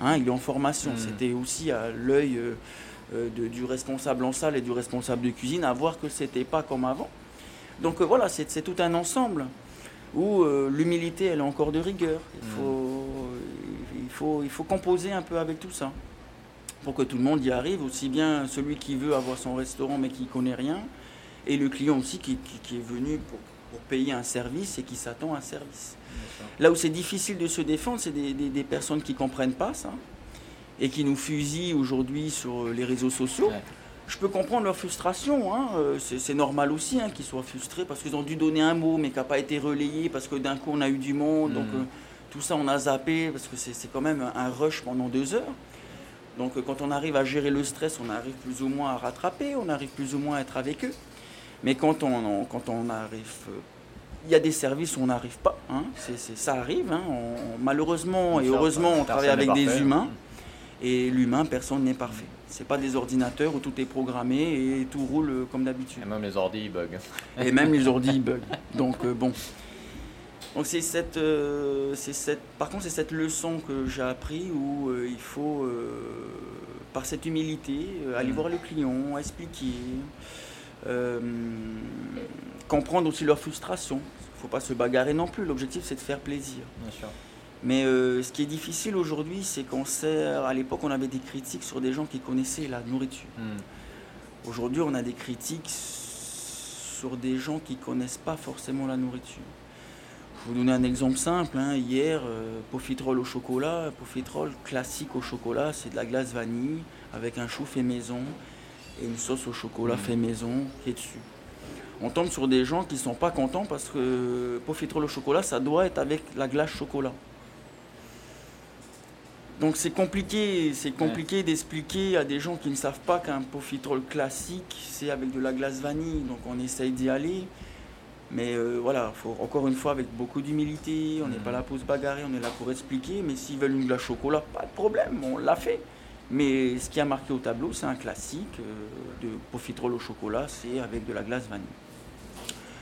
[SPEAKER 2] Hein, il est en formation. Hmm. C'était aussi à l'œil euh, euh, du responsable en salle et du responsable de cuisine à voir que ce n'était pas comme avant. Donc voilà, c'est tout un ensemble où l'humilité, elle est encore de rigueur. Il faut, il, faut, il faut composer un peu avec tout ça pour que tout le monde y arrive, aussi bien celui qui veut avoir son restaurant mais qui ne connaît rien, et le client aussi qui, est venu pour, payer un service et qui s'attend à un service. Là où c'est difficile de se défendre, c'est des, personnes qui ne comprennent pas ça et qui nous fusillent aujourd'hui sur les réseaux sociaux. Je peux comprendre leur frustration, hein. euh, c'est normal aussi hein, qu'ils soient frustrés parce qu'ils ont dû donner un mot mais qui n'a pas été relayé parce que d'un coup on a eu du monde, donc hmm. euh, tout ça on a zappé parce que c'est quand même un rush pendant deux heures. Donc euh, quand on arrive à gérer le stress, on arrive plus ou moins à rattraper, on arrive plus ou moins à être avec eux. Mais quand on, quand on arrive... Euh, il y a des services où on n'arrive pas, hein. ça arrive. Malheureusement et heureusement, on travaille avec des humains. Et l'humain, personne n'est parfait. Ce n'est pas des ordinateurs où tout est programmé et tout roule euh, comme d'habitude.
[SPEAKER 1] Et même les ordi, ils bug.
[SPEAKER 2] Et même les ordi, ils [laughs] bug. Donc bon, donc c'est cette, euh, cette, par contre c'est cette leçon que j'ai appris où euh, il faut, euh, par cette humilité, aller mm. voir le client, expliquer, comprendre aussi leur frustration. Il ne faut pas se bagarrer non plus. L'objectif c'est de faire plaisir. Mais ce qui est difficile aujourd'hui, c'est qu'on sert. À l'époque, on avait des critiques sur des gens qui connaissaient la nourriture. Mm. Aujourd'hui, on a des critiques sur des gens qui connaissent pas forcément la nourriture. Je vous donner un exemple simple. Hein. Hier, euh, au chocolat. Profiterole classique au chocolat, c'est de la glace vanille avec un chou fait maison et une sauce au chocolat mmh. fait maison qui est dessus. On tombe sur des gens qui ne sont pas contents parce que profiterole au chocolat, ça doit être avec la glace chocolat. Donc c'est compliqué, c'est compliqué d'expliquer à des gens qui ne savent pas qu'un profiterole classique, c'est avec de la glace vanille. Donc on essaye d'y aller. Mais euh, voilà, faut, encore une fois, avec beaucoup d'humilité, on n'est pas là pour se bagarrer, on est là pour expliquer. Mais s'ils veulent une glace chocolat, pas de problème, on l'a fait. Mais ce qui a marqué au tableau, c'est un classique euh, de profiterole au chocolat, c'est avec de la glace vanille.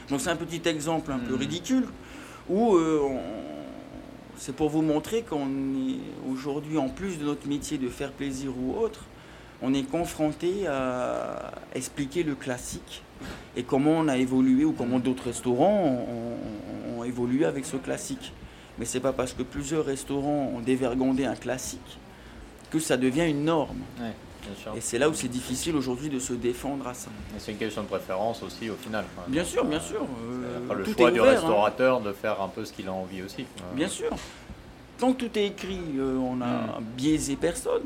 [SPEAKER 2] Donc c'est un petit exemple un peu hmm. ridicule où euh, c'est pour vous montrer qu'on est aujourd'hui, en plus de notre métier de faire plaisir ou autre, on est confronté à expliquer le classique et comment on a évolué ou comment d'autres restaurants ont, évolué avec ce classique. Mais c'est pas parce que plusieurs restaurants ont dévergondé un classique que ça devient une norme. Et c'est là où c'est difficile aujourd'hui de se défendre à ça.
[SPEAKER 1] C'est une question de préférence aussi au final.
[SPEAKER 2] bien sûr, bien sûr.
[SPEAKER 1] Euh, le choix du hein. restaurateur de faire un peu ce qu'il a envie aussi.
[SPEAKER 2] Bien sûr. Tant que tout est écrit, euh, on a hmm. biaisé personne.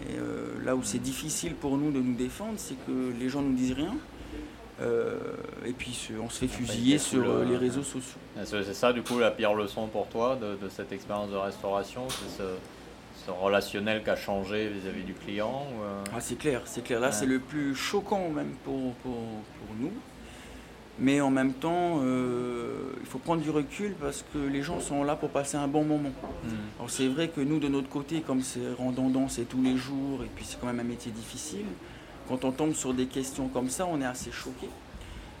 [SPEAKER 2] Mais euh, là où c'est difficile pour nous de nous défendre, c'est que les gens ne nous disent rien. Euh, et puis on se fait fusiller sur les réseaux sociaux.
[SPEAKER 1] C'est ça du coup la pire leçon pour toi de, cette expérience de restauration, c'est ce relationnel qui a changé vis-à-vis du client
[SPEAKER 2] ah, C'est clair, c'est clair. Là, c'est le plus choquant même pour, pour, pour, nous. Mais en même temps, il faut prendre du recul parce que les gens sont là pour passer un bon moment. Hmm. Alors c'est vrai que nous, de notre côté, comme c'est redondant, c'est tous les jours, et puis c'est quand même un métier difficile, quand on tombe sur des questions comme ça, on est assez choqué.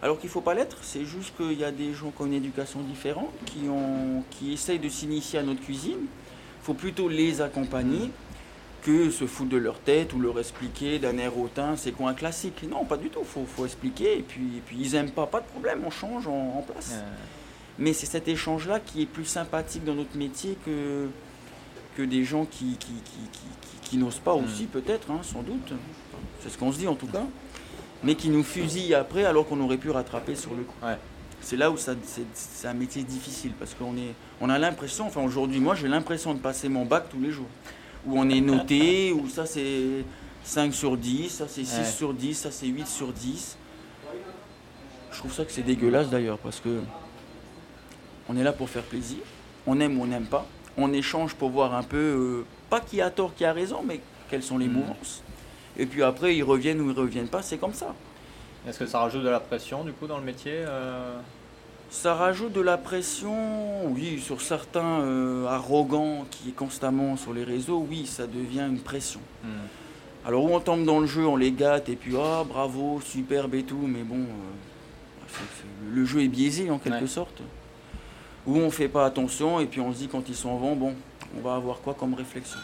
[SPEAKER 2] Alors qu'il ne faut pas l'être, c'est juste qu'il y a des gens qui ont une éducation différente, qui, ont, qui essayent de s'initier à notre cuisine. Faut plutôt les accompagner que se foutre de leur tête ou leur expliquer d'un air hautain, c'est quoi un classique. Non, pas du tout, il faut, expliquer. Et puis, puis ils n'aiment pas, pas de problème, on change en, place. Mais c'est cet échange-là qui est plus sympathique dans notre métier que, que des gens qui, qui, n'osent pas aussi, peut-être, hein, sans doute. C'est ce qu'on se dit en tout cas mais qui nous fusille après alors qu'on aurait pu rattraper sur le coup. C'est là où ça, c'est, un métier difficile parce qu'on est, on a l'impression, enfin aujourd'hui moi j'ai l'impression de passer mon bac tous les jours. Où on est noté, où ça c'est 5 sur 10, ça c'est 6 sur 10, ça c'est 8 sur 10. Je trouve ça que c'est dégueulasse d'ailleurs parce que on est là pour faire plaisir, on aime ou on n'aime pas, on échange pour voir un peu, euh, pas qui a tort, qui a raison, mais quelles sont les mm. mouvances. Et puis après, ils reviennent ou ils reviennent pas, c'est comme ça.
[SPEAKER 1] Est-ce que ça rajoute de la pression du coup dans le métier euh?
[SPEAKER 2] Ça rajoute de la pression, oui, sur certains euh, arrogants qui est constamment sur les réseaux, oui, ça devient une pression. Hmm. Alors où on tombe dans le jeu, on les gâte et puis ah bravo, superbe et tout, mais bon, euh, le jeu est biaisé en quelque sorte. Où on fait pas attention et puis on se dit quand ils sont en vent, bon, on va avoir quoi comme réflexion?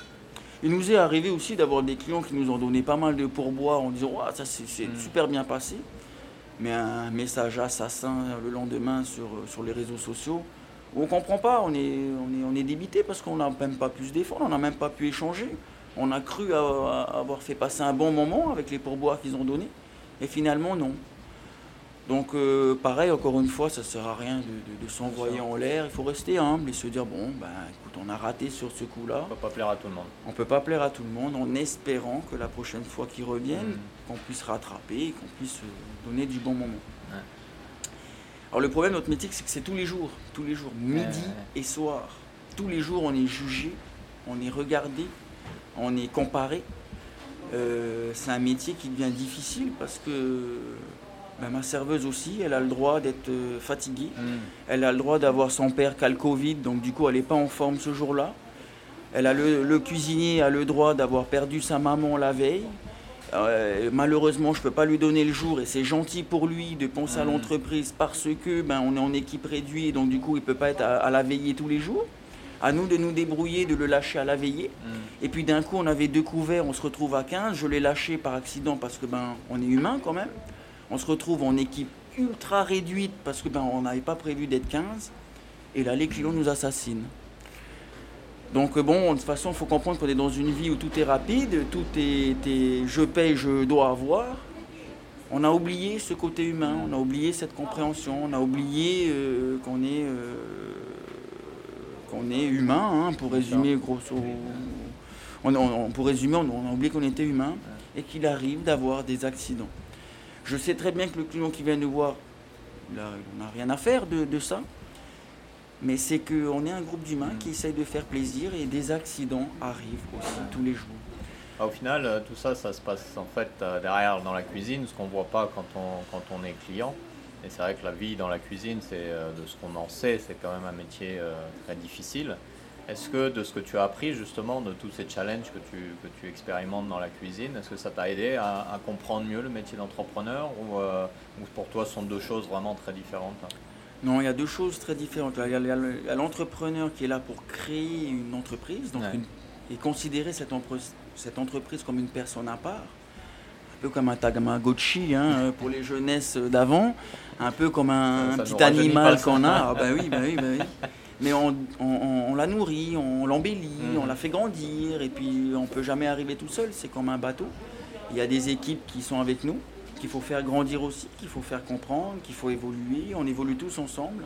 [SPEAKER 2] Il nous est arrivé aussi d'avoir des clients qui nous ont donné pas mal de pourboires en disant ça c'est mm. super bien passé. Mais un message assassin le lendemain sur, sur les réseaux sociaux, où on ne comprend pas, on est, on est, on est débité parce qu'on n'a même pas pu se défendre, on n'a même pas pu échanger. On a cru avoir fait passer un bon moment avec les pourboires qu'ils ont donnés, et finalement non. Donc euh, pareil, encore une fois, ça ne sert à rien de, s'envoyer en l'air. Il faut rester humble et se dire, bon, ben écoute, on a raté sur ce coup-là.
[SPEAKER 1] On ne peut pas plaire à tout le monde.
[SPEAKER 2] On ne peut pas plaire à tout le monde en espérant que la prochaine fois qu'ils reviennent, mm. qu'on puisse rattraper qu'on puisse euh, donner du bon moment. Alors le problème de notre métier, c'est que c'est tous les jours, tous les jours, midi et soir. Tous les jours, on est jugé, on est regardé, on est comparé. Euh, c'est un métier qui devient difficile parce que ben, ma serveuse aussi, elle a le droit d'être euh, fatiguée. Hmm. Elle a le droit d'avoir son père qui a le Covid, donc du coup elle n'est pas en forme ce jour-là. Elle a le, cuisinier a le droit d'avoir perdu sa maman la veille. Euh, malheureusement, je ne peux pas lui donner le jour et c'est gentil pour lui de penser à hmm. l'entreprise parce que ben, on est en équipe réduite et donc du coup il ne peut pas être à, la veillée tous les jours. À nous de nous débrouiller, de le lâcher à la veillée. Hmm. Et puis d'un coup, on avait deux couverts, on se retrouve à 15. Je l'ai lâché par accident parce que ben, on est humain quand même. On se retrouve en équipe ultra réduite parce que ben, on n'avait pas prévu d'être 15. Et là, les clients nous assassinent. Donc bon, de toute façon, il faut comprendre qu'on est dans une vie où tout est rapide, tout est, je paye, je dois avoir. On a oublié ce côté humain, on a oublié cette compréhension, on a oublié euh, qu'on est, euh, qu'on est humain, hein, pour résumer grosso. On, on, pour résumer, on a oublié qu'on était humain et qu'il arrive d'avoir des accidents. Je sais très bien que le client qui vient nous voir, on n'a rien à faire de, ça. Mais c'est qu'on est un groupe d'humains qui essaye de faire plaisir et des accidents arrivent aussi tous les jours.
[SPEAKER 1] Ah, au final, euh, tout ça, ça se passe en fait euh, derrière dans la cuisine, ce qu'on ne voit pas quand on, quand on est client. Et c'est vrai que la vie dans la cuisine, c'est euh, de ce qu'on en sait, c'est quand même un métier très difficile. Est-ce que de ce que tu as appris justement de tous ces challenges que tu, que tu expérimentes dans la cuisine, est-ce que ça t'a aidé à, comprendre mieux le métier d'entrepreneur euh, ou, pour toi ce sont deux choses vraiment très différentes?
[SPEAKER 2] Non, il y a deux choses très différentes. Il y a l'entrepreneur qui est là pour créer une entreprise donc et considérer cette, cette, entreprise comme une personne à part. Un peu comme un Tamagotchi hein, pour les jeunesses d'avant, un peu comme un, petit animal qu'on a. Ah, bah oui, [laughs] bah oui, bah oui. mais on, la nourrit, on l'embellit, mhm. on la fait grandir, et puis on ne peut jamais arriver tout seul, c'est comme un bateau. Il y a des équipes qui sont avec nous, qu'il faut faire grandir aussi, qu'il faut faire comprendre, qu'il faut évoluer, on évolue tous ensemble.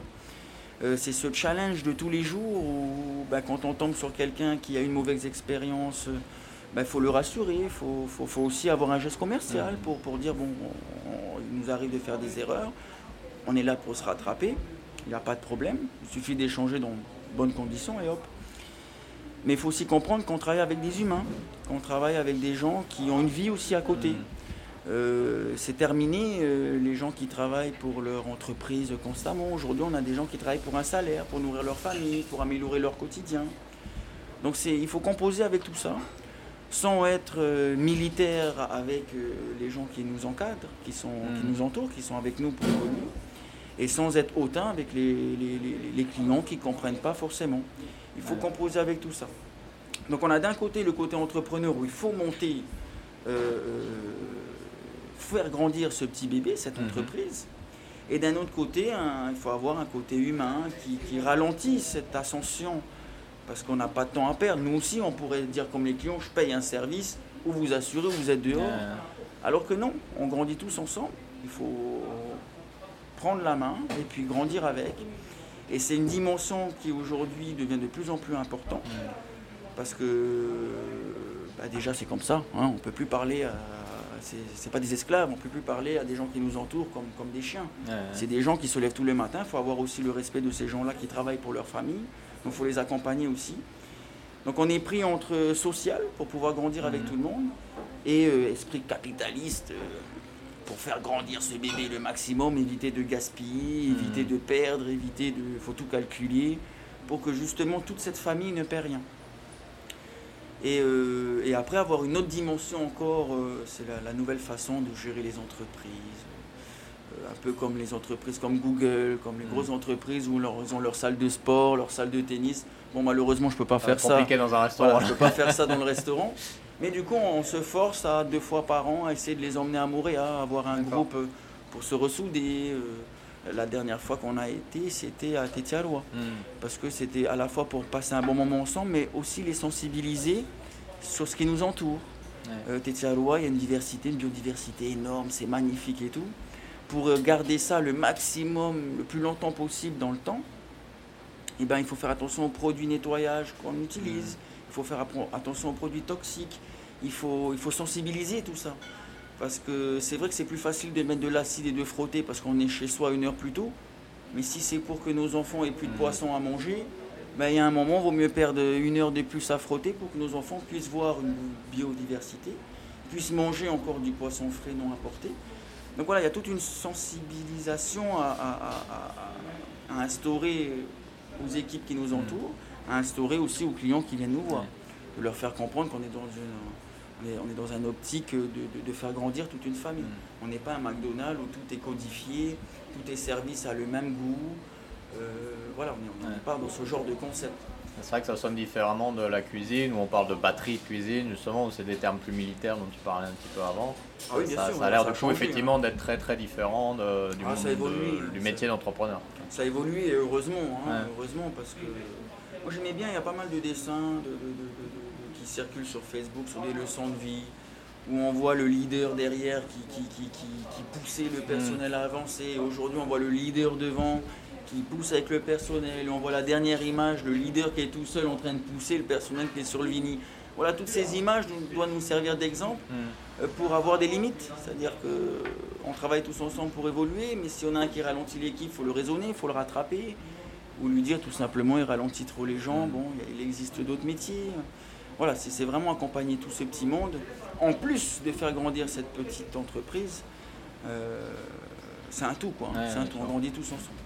[SPEAKER 2] Euh, c'est ce challenge de tous les jours où bah, quand on tombe sur quelqu'un qui a une mauvaise expérience, il bah, faut le rassurer, il faut, aussi avoir un geste commercial pour, pour dire, bon, il nous arrive de faire des erreurs, on est là pour se rattraper il n'y a pas de problème. Il suffit d'échanger dans bonnes conditions et hop. Mais il faut aussi comprendre qu'on travaille avec des humains, qu'on travaille avec des gens qui ont une vie aussi à côté. Euh, c'est terminé, euh, les gens qui travaillent pour leur entreprise constamment. Aujourd'hui, on a des gens qui travaillent pour un salaire, pour nourrir leur famille, pour améliorer leur quotidien. Donc il faut composer avec tout ça, sans être euh, militaire avec les gens qui nous encadrent, qui, sont, qui
[SPEAKER 1] Mhm.
[SPEAKER 2] nous entourent, qui sont avec nous pour évoluer, et sans être hautain avec les, les- les- les clients qui ne comprennent pas forcément. Il faut composer avec tout ça. Donc on a d'un côté le côté entrepreneur où il faut monter, euh, faire grandir ce petit bébé, cette
[SPEAKER 1] Mhm.
[SPEAKER 2] entreprise. Et d'un autre côté, un- il faut avoir un côté humain qui, qui ralentit cette ascension parce qu'on n'a pas de temps à perdre. Nous aussi, on pourrait dire comme les clients, je paye un service, ou vous assurez, ou vous êtes dehors. Alors que non, on grandit tous ensemble. Il faut prendre la main et puis grandir avec. Et c'est une dimension qui aujourd'hui devient de plus en plus importante. Parce que bah, déjà c'est comme ça. hein, on ne peut plus parler à. C'est pas des esclaves, on ne peut plus parler à des gens qui nous entourent comme, comme des chiens.
[SPEAKER 1] ouais.
[SPEAKER 2] C'est des gens qui se lèvent tous les matins. Il faut avoir aussi le respect de ces gens-là qui travaillent pour leur famille. Donc il faut les accompagner aussi. Donc on est pris entre social pour pouvoir grandir avec
[SPEAKER 1] Mhm.
[SPEAKER 2] tout le monde et euh, esprit capitaliste euh, pour faire grandir ce bébé le maximum, éviter de gaspiller,
[SPEAKER 1] Mhm.
[SPEAKER 2] éviter de perdre, éviter de... Il faut tout calculer pour que justement toute cette famille ne perd rien. Et, euh, et après avoir une autre dimension encore, euh, c'est la, la nouvelle façon de gérer les entreprises. Euh, un peu comme les entreprises comme Google, comme les
[SPEAKER 1] Mhm.
[SPEAKER 2] grosses entreprises où leur- ils ont leur salle de sport, leur salle de tennis. Bon, malheureusement, je peux pas faire ça.
[SPEAKER 1] dans un restaurant.
[SPEAKER 2] Voilà, je peux pas faire ça dans le restaurant. Mais du coup, on se force à deux fois par an à essayer de les emmener à Montréal, à avoir un groupe pour se ressouder. La dernière fois qu'on a été, c'était à Tétialois
[SPEAKER 1] Hmm.
[SPEAKER 2] parce que c'était à la fois pour passer un bon moment ensemble, mais aussi les sensibiliser sur ce qui nous entoure.
[SPEAKER 1] Ouais.
[SPEAKER 2] Euh, il y a une diversité, une biodiversité énorme, c'est magnifique et tout. Pour euh, garder ça le maximum, le plus longtemps possible dans le temps, eh ben, il faut faire attention aux produits nettoyage qu'on utilise, il faut faire attention aux produits toxiques, il faut, il faut sensibiliser tout ça. Parce que c'est vrai que c'est plus facile de mettre de l'acide et de frotter parce qu'on est chez soi une heure plus tôt. Mais si c'est pour que nos enfants aient plus de
[SPEAKER 1] Mhm.
[SPEAKER 2] poissons à manger, ben, il y a un moment, il vaut mieux perdre une heure de plus à frotter pour que nos enfants puissent voir une biodiversité, puissent manger encore du poisson frais non importé. Donc voilà, il y a toute une sensibilisation à, à- à- à- à instaurer aux équipes qui nous entourent, à instaurer aussi aux clients qui viennent nous voir. De leur faire comprendre qu'on est dans une, est, on est dans un optique de, de- de faire grandir toute une famille.
[SPEAKER 1] Mm.
[SPEAKER 2] On n'est pas un McDonald's où tout est codifié, tout est service a le même goût. Euh, voilà, on n'est
[SPEAKER 1] Ouais.
[SPEAKER 2] pas dans ce genre de concept.
[SPEAKER 1] C'est vrai que ça sonne différemment de la cuisine, où on parle de batterie de cuisine, justement, où c'est des termes plus militaires dont tu parlais un petit peu avant.
[SPEAKER 2] Ah oui, bien
[SPEAKER 1] ça,
[SPEAKER 2] sûr,
[SPEAKER 1] ça a l'air
[SPEAKER 2] ça
[SPEAKER 1] de coup, effectivement, d'être très très différent de- du
[SPEAKER 2] Ah,
[SPEAKER 1] monde
[SPEAKER 2] ça évolue,
[SPEAKER 1] de- du
[SPEAKER 2] ça-
[SPEAKER 1] métier d'entrepreneur.
[SPEAKER 2] Ça a évolué et heureusement, hein,
[SPEAKER 1] Ouais.
[SPEAKER 2] heureusement parce que moi j'aimais bien, il y a pas mal de dessins de- de- de- de- de- qui circulent sur Facebook sur des leçons de vie où on voit le leader derrière qui, qui, qui, qui- poussait le personnel à avancer. Aujourd'hui on voit le leader devant qui pousse avec le personnel. On voit la dernière image, le leader qui est tout seul en train de pousser le personnel qui est sur le vini. Voilà, toutes ces images doivent nous servir d'exemple euh, pour avoir des limites. C'est-à-dire qu'on travaille tous ensemble pour évoluer, mais si on a un qui ralentit l'équipe, il faut le raisonner, il faut le rattraper. Ou lui dire tout simplement, il ralentit trop les gens,
[SPEAKER 1] Mm.
[SPEAKER 2] bon, il existe d'autres métiers. Voilà, c'est c'est vraiment accompagner tout ce petit monde. En plus de faire grandir cette petite entreprise, euh, c'est un tout, quoi.
[SPEAKER 1] Ouais,
[SPEAKER 2] c'est un tout, on grandit tous ensemble.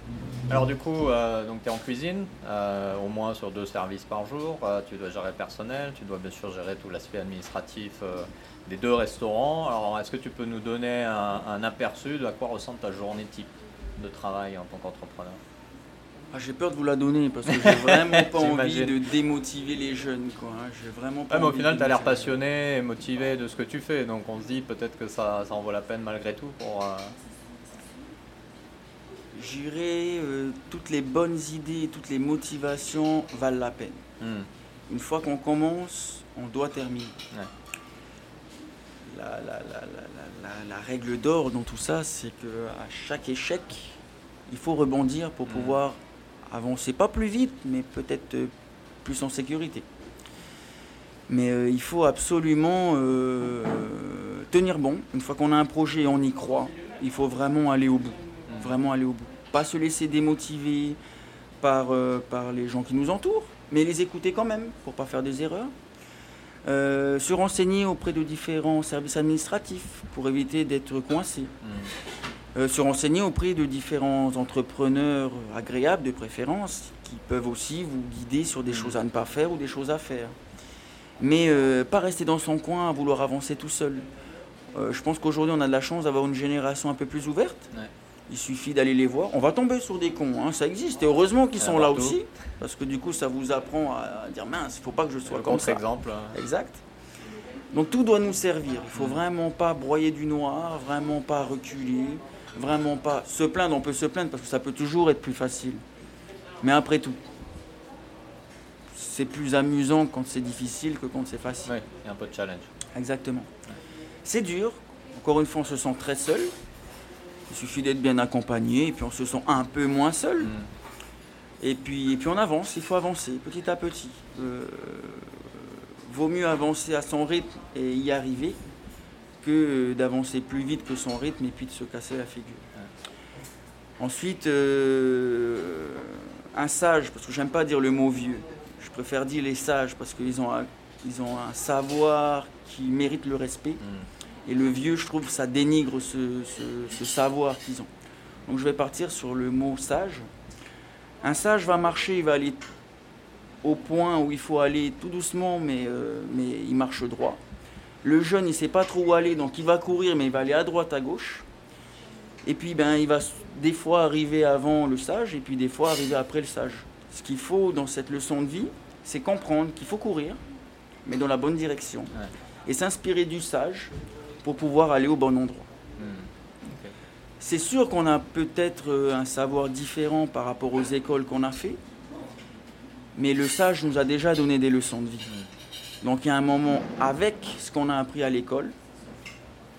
[SPEAKER 1] Alors du coup, euh, donc tu es en cuisine, euh, au moins sur deux services par jour, Euh, tu dois gérer le personnel, tu dois bien sûr gérer tout l'aspect administratif euh, des deux restaurants. Alors est-ce que tu peux nous donner un, un aperçu de à quoi ressemble ta journée type de travail en tant qu'entrepreneur?
[SPEAKER 2] Ah, j'ai peur de vous la donner parce que j'ai vraiment [laughs] pas envie de démotiver les jeunes, quoi. hein. J'ai vraiment pas
[SPEAKER 1] Ouais, mais au final, tu as l'air passionné et motivé de ce que tu fais, donc on se dit peut-être que ça, ça en vaut la peine malgré tout pour... euh,
[SPEAKER 2] J'irai, euh, toutes les bonnes idées, toutes les motivations valent la peine.
[SPEAKER 1] hmm,
[SPEAKER 2] Une fois qu'on commence, on doit terminer.
[SPEAKER 1] Ouais.
[SPEAKER 2] La, la- la- la- la- la- la règle d'or dans tout ça, c'est que à chaque échec, il faut rebondir pour
[SPEAKER 1] Mm.
[SPEAKER 2] pouvoir avancer, pas plus vite, mais peut-être euh, plus en sécurité. Mais euh, il faut absolument euh, tenir bon. Une fois qu'on a un projet et on y croit, il faut vraiment aller au bout. Vraiment aller au bout. Pas se laisser démotiver par, les gens qui nous entourent, mais les écouter quand même pour pas faire des erreurs. Se renseigner auprès de différents services administratifs pour éviter d'être coincé.
[SPEAKER 1] Hmm.
[SPEAKER 2] Euh, se renseigner auprès de différents entrepreneurs agréables de préférence qui peuvent aussi vous guider sur des
[SPEAKER 1] Mm.
[SPEAKER 2] choses à ne pas faire ou des choses à faire. Mais euh, pas rester dans son coin à vouloir avancer tout seul. Euh, je pense qu'aujourd'hui on a de la chance d'avoir une génération un peu plus ouverte.
[SPEAKER 1] Ouais.
[SPEAKER 2] Il suffit d'aller les voir. On va tomber sur des cons, hein, ça existe. Et heureusement qu'ils sont là aussi. Parce que du coup ça vous apprend à dire mince, il ne faut pas que je sois
[SPEAKER 1] Le
[SPEAKER 2] comme ça.
[SPEAKER 1] contre-exemple. hein.
[SPEAKER 2] Exact. Donc tout doit nous servir. Il faut
[SPEAKER 1] Mm.
[SPEAKER 2] vraiment pas broyer du noir, vraiment pas reculer, vraiment pas se plaindre. On peut se plaindre parce que ça peut toujours être plus facile. Mais après tout, c'est plus amusant quand c'est difficile que quand c'est facile.
[SPEAKER 1] Ouais, il y a un peu de challenge.
[SPEAKER 2] Exactement. C'est dur. Encore une fois, on se sent très seul. Il suffit d'être bien accompagné et puis on se sent un peu moins seul.
[SPEAKER 1] Hmm.
[SPEAKER 2] Et puis, et puis on avance, il faut avancer petit à petit. Euh, vaut mieux avancer à son rythme et y arriver que d'avancer plus vite que son rythme et puis de se casser la figure. Ensuite, euh, un sage, parce que j'aime pas dire le mot vieux, je préfère dire les sages parce qu'ils ont, un- ils ont un savoir qui mérite le respect.
[SPEAKER 1] Hmm.
[SPEAKER 2] Et le vieux, je trouve, ça dénigre ce, ce- ce savoir qu'ils ont. Donc je vais partir sur le mot sage. Un sage va marcher, il va aller au point où il faut aller tout doucement, mais, euh, mais il marche droit. Le jeune, il ne sait pas trop où aller, donc il va courir, mais il va aller à droite, à gauche. Et puis, ben, il va des fois arriver avant le sage, et puis des fois arriver après le sage. Ce qu'il faut dans cette leçon de vie, c'est comprendre qu'il faut courir, mais dans la bonne direction.
[SPEAKER 1] Ouais.
[SPEAKER 2] Et s'inspirer du sage pour pouvoir aller au bon endroit.
[SPEAKER 1] Hmm.
[SPEAKER 2] C'est sûr qu'on a peut-être euh, un savoir différent par rapport aux écoles qu'on a fait, mais le sage nous a déjà donné des leçons de vie. Donc il y a un moment, avec ce qu'on a appris à l'école,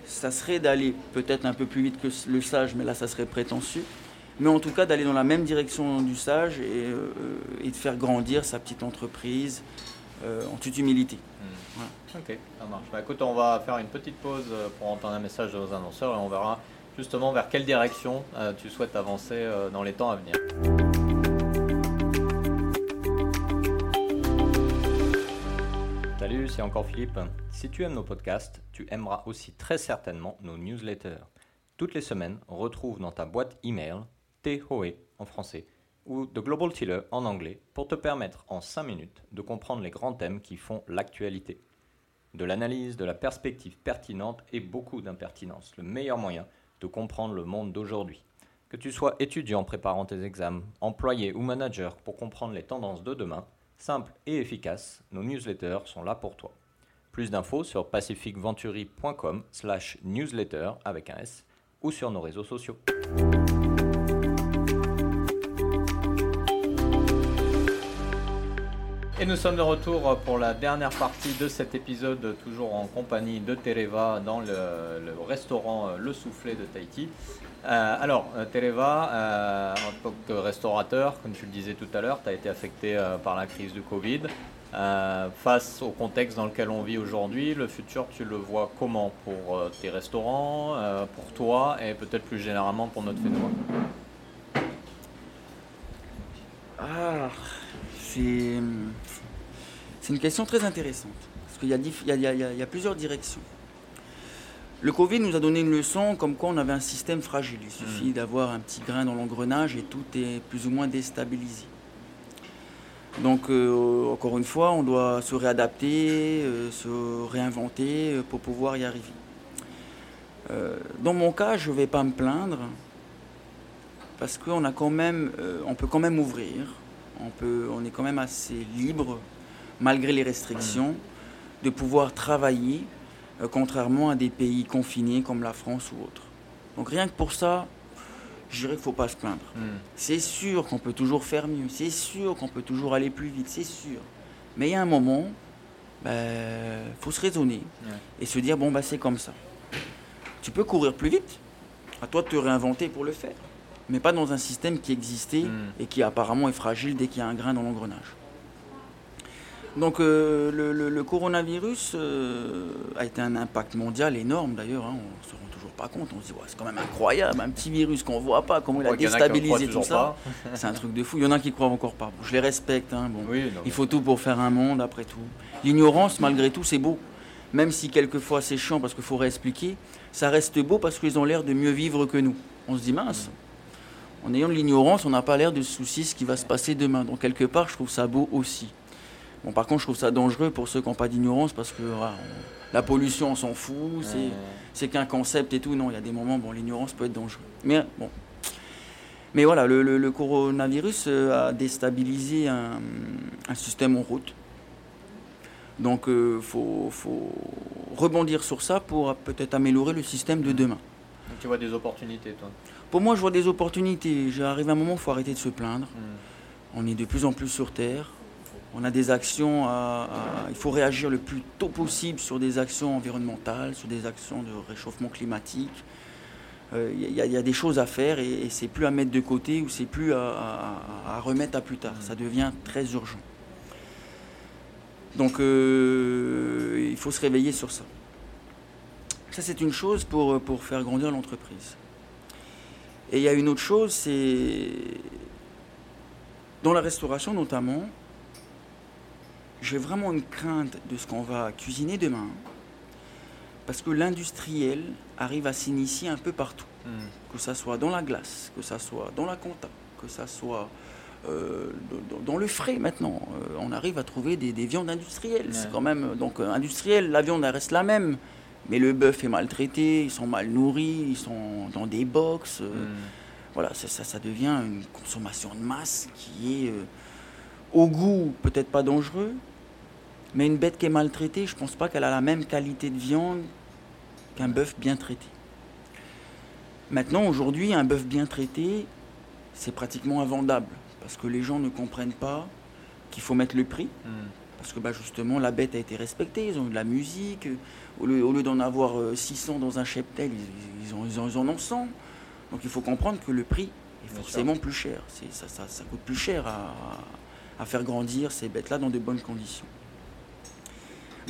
[SPEAKER 2] ça serait d'aller peut-être un peu plus vite que le sage, mais là ça serait prétentieux, mais en tout cas d'aller dans la même direction du sage et, euh, et de faire grandir sa petite entreprise euh, en toute humilité.
[SPEAKER 1] Ok, ça marche. Bah, écoute, on va faire une petite pause euh, pour entendre un message de nos annonceurs et on verra justement vers quelle direction euh, tu souhaites avancer dans les temps à venir. Salut, c'est encore Philippe. Si tu aimes nos podcasts, tu aimeras aussi très certainement nos newsletters. Toutes les semaines, retrouve dans ta boîte email THOE en français ou The Global Tiller en anglais pour te permettre en 5 minutes de comprendre les grands thèmes qui font l'actualité. De l'analyse, de la perspective pertinente et beaucoup d'impertinence. Le meilleur moyen de comprendre le monde d'aujourd'hui. Que tu sois étudiant préparant tes examens, employé ou manager pour comprendre les tendances de demain, simple et efficace, nos newsletters sont là pour toi. Plus d'infos sur pacificventuri.com slash newsletter avec un S ou sur nos réseaux sociaux. Et nous sommes de retour pour la dernière partie de cet épisode, toujours en compagnie de Tereva dans le, restaurant euh, Le Soufflet de Tahiti. Euh, alors, euh, Tereva, en tant que restaurateur, comme tu le disais tout à l'heure, tu as été affecté par la crise du Covid. Face au contexte dans lequel on vit aujourd'hui, le futur, tu le vois comment pour tes restaurants, pour toi et peut-être plus généralement pour notre Fénois?
[SPEAKER 2] Ah, c'est c'est une question très intéressante. Parce qu'il y, a y y y plusieurs directions. Le Covid nous a donné une leçon comme quoi on avait un système fragile. Il suffit d'avoir un petit grain dans l'engrenage et tout est plus ou moins déstabilisé. Donc, euh, encore une fois, on doit se réadapter, euh, se réinventer euh, pour pouvoir y arriver. Dans mon cas, je ne vais pas me plaindre parce qu'on a quand même, on peut quand même ouvrir, on, peut, on est quand même assez libre, malgré les restrictions, de pouvoir travailler, euh, contrairement à des pays confinés comme la France ou autres. Donc rien que pour ça, je dirais qu'il ne faut pas se plaindre.
[SPEAKER 1] Hmm.
[SPEAKER 2] C'est sûr qu'on peut toujours faire mieux, c'est sûr qu'on peut toujours aller plus vite, c'est sûr. Mais il y a un moment, il faut se raisonner
[SPEAKER 1] Ouais.
[SPEAKER 2] et se dire, bon, bah, c'est comme ça. Tu peux courir plus vite, à toi de te réinventer pour le faire, mais pas dans un système qui existait
[SPEAKER 1] Mm.
[SPEAKER 2] et qui apparemment est fragile dès qu'il y a un grain dans l'engrenage. Donc euh, le, le- le coronavirus euh, a été un impact mondial énorme d'ailleurs, hein, on se rend toujours pas compte. On se dit, c'est quand même incroyable, un petit virus qu'on voit pas, comment il a déstabilisé tout ça. [laughs] c'est un truc de fou. Il y en a qui croient encore pas. je les respecte. Hein, bon. il faut tout pour faire un monde, après tout. L'ignorance, malgré tout, c'est beau. Même si quelquefois c'est chiant parce qu'il faut réexpliquer, ça reste beau parce qu'ils ont l'air de mieux vivre que nous. On se dit, mince, en ayant de l'ignorance, on n'a pas l'air de se soucier ce qui va se passer demain. Donc quelque part, je trouve ça beau aussi. Bon, par contre, je trouve ça dangereux pour ceux qui n'ont pas d'ignorance parce que la pollution, on s'en fout, c'est qu'un concept et tout. Non, il y a des moments, bon, l'ignorance peut être dangereux. Mais bon. Mais voilà, le, coronavirus euh, a déstabilisé un, système en route. Donc, il euh, faut, rebondir sur ça pour peut-être améliorer le système de demain.
[SPEAKER 1] tu vois des opportunités, toi?
[SPEAKER 2] Pour moi, je vois des opportunités. J'arrive à un moment où il faut arrêter de se plaindre. Hmm. On est de plus en plus sur Terre. On a des actions, il faut réagir le plus tôt possible sur des actions environnementales, sur des actions de réchauffement climatique. Il euh, y, a des choses à faire et, c'est plus à mettre de côté ou c'est plus à, remettre à plus tard. Ça devient très urgent. Donc euh, il faut se réveiller sur ça. Ça c'est une chose pour faire grandir l'entreprise. Et il y a une autre chose, c'est dans la restauration notamment, j'ai vraiment une crainte de ce qu'on va cuisiner demain. Parce que l'industriel arrive à s'initier un peu partout. Hmm. Que ça soit dans la glace, que ça soit dans la compta, que ça soit euh, dans, le frais maintenant. Euh, on arrive à trouver des, viandes industrielles. C'est quand même. Donc, euh, industriel, la viande reste la même. Mais le bœuf est maltraité, ils sont mal nourris, ils sont dans des box. Hmm. Voilà, ça, ça, devient une consommation de masse qui est au goût peut-être pas dangereux, mais une bête qui est maltraitée, je ne pense pas qu'elle a la même qualité de viande qu'un bœuf bien traité. Maintenant, aujourd'hui, un bœuf bien traité, c'est pratiquement invendable. Parce que les gens ne comprennent pas qu'il faut mettre le prix. Hmm. Parce que bah, justement, la bête a été respectée, ils ont eu de la musique. Au lieu, d'en avoir 600 euh, dans un cheptel, ils, en, ont 100. Donc il faut comprendre que le prix est forcément plus cher. Ça, ça, coûte plus cher à faire grandir ces bêtes-là dans de bonnes conditions.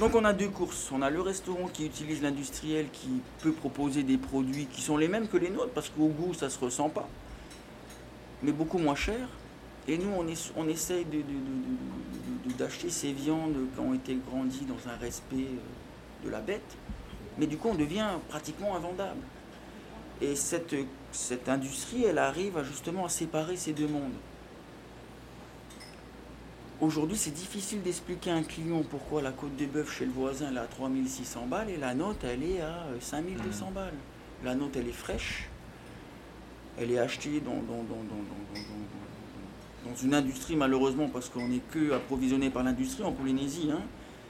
[SPEAKER 2] Donc on a deux courses. On a le restaurant qui utilise l'industriel qui peut proposer des produits qui sont les mêmes que les nôtres parce qu'au goût ça se ressent pas, mais beaucoup moins cher. Et nous on, essaye d'acheter ces viandes qui ont été grandies dans un respect euh, de la bête, mais du coup on devient pratiquement invendable. Et cette industrie, elle arrive justement à séparer ces deux mondes. Aujourd'hui, c'est difficile d'expliquer à un client pourquoi la côte de bœuf chez le voisin elle est à 3600 balles et la nôtre elle est à 5200 euh, balles. La nôtre elle est fraîche, elle est achetée dans, dans, une industrie malheureusement parce qu'on n'est que approvisionné par l'industrie en Polynésie, hein,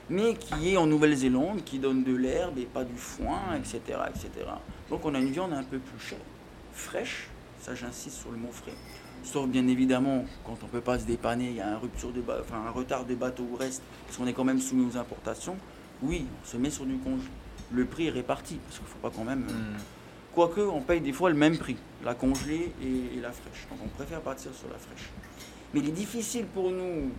[SPEAKER 2] mais qui est en Nouvelle-Zélande, qui donne de l'herbe et pas du foin, etc., etc. Donc on a une viande un peu plus chère, fraîche, ça j'insiste sur le mot frais Sauf bien évidemment, quand on ne peut pas se dépanner, il y a un, rupture de enfin, un retard de bateau ou reste, parce qu'on est quand même soumis aux importations, oui, on se met sur du congé. Le prix est réparti, parce qu'il ne faut pas quand même. Hmm. Quoique, on paye des fois le même prix, la congelée et, la fraîche. Donc on préfère partir sur la fraîche. Mais il est difficile pour nous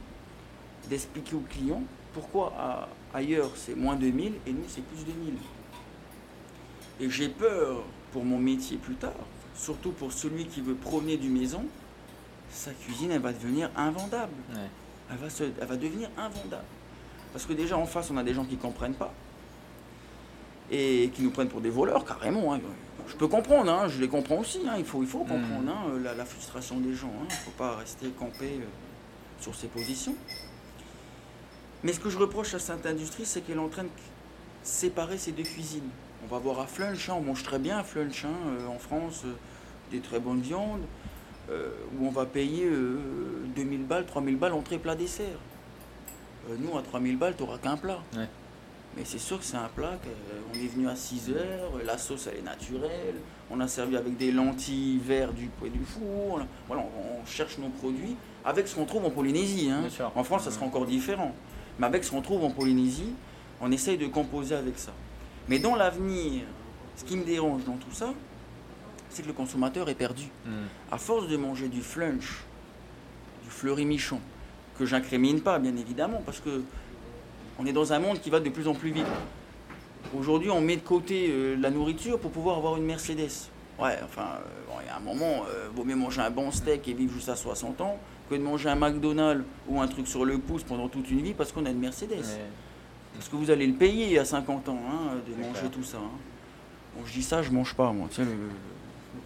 [SPEAKER 2] d'expliquer aux clients pourquoi ailleurs c'est moins de 1000 et nous c'est plus de 1000. Et j'ai peur pour mon métier plus tard, surtout pour celui qui veut promener du maison, sa cuisine, elle va devenir invendable. Elle, va se, elle va devenir invendable. Parce que déjà, en face, on a des gens qui ne comprennent pas. Et qui nous prennent pour des voleurs, carrément. Hein. Je peux comprendre, hein, je les comprends aussi. Hein. Il, faut, il faut hmm. comprendre la, frustration des gens. Il ne faut pas rester campé euh, sur ses positions. Mais ce que je reproche à cette industrie, c'est qu'elle est en train de séparer ces deux cuisines. On va voir à Flunch, on mange très bien à Flunch euh, en France, euh, des très bonnes viandes. Euh, où on va payer 2000 euh, balles, 3000 balles entrée plat dessert. Euh, nous, à 3000 balles, tu n'auras qu'un plat. Mais c'est sûr que c'est un plat on est venu à 6 heures, la sauce elle est naturelle, on a servi avec des lentilles vertes du poêle du four. Voilà, on cherche nos produits avec ce qu'on trouve en Polynésie. Hein. En France, ça sera encore différent. Mais avec ce qu'on trouve en Polynésie, on essaye de composer avec ça. Mais dans l'avenir, ce qui me dérange dans tout ça, c'est que le consommateur est perdu. Hmm. À force de manger du flunch, du fleuri-michon, que j'incrémine pas, bien évidemment, parce que on est dans un monde qui va de plus en plus vite. Aujourd'hui, on met de côté euh, la nourriture pour pouvoir avoir une Mercedes. Ouais, enfin, euh, bon, il y a un moment, euh, vaut mieux manger un bon steak et vivre jusqu'à 60 ans que de manger un McDonald's ou un truc sur le pouce pendant toute une vie parce qu'on a une Mercedes. Parce que vous allez le payer à 50 ans hein, de manger
[SPEAKER 1] clair.
[SPEAKER 2] tout ça. hein. Bon, je dis ça, je mange pas moi. Tu sais, le, le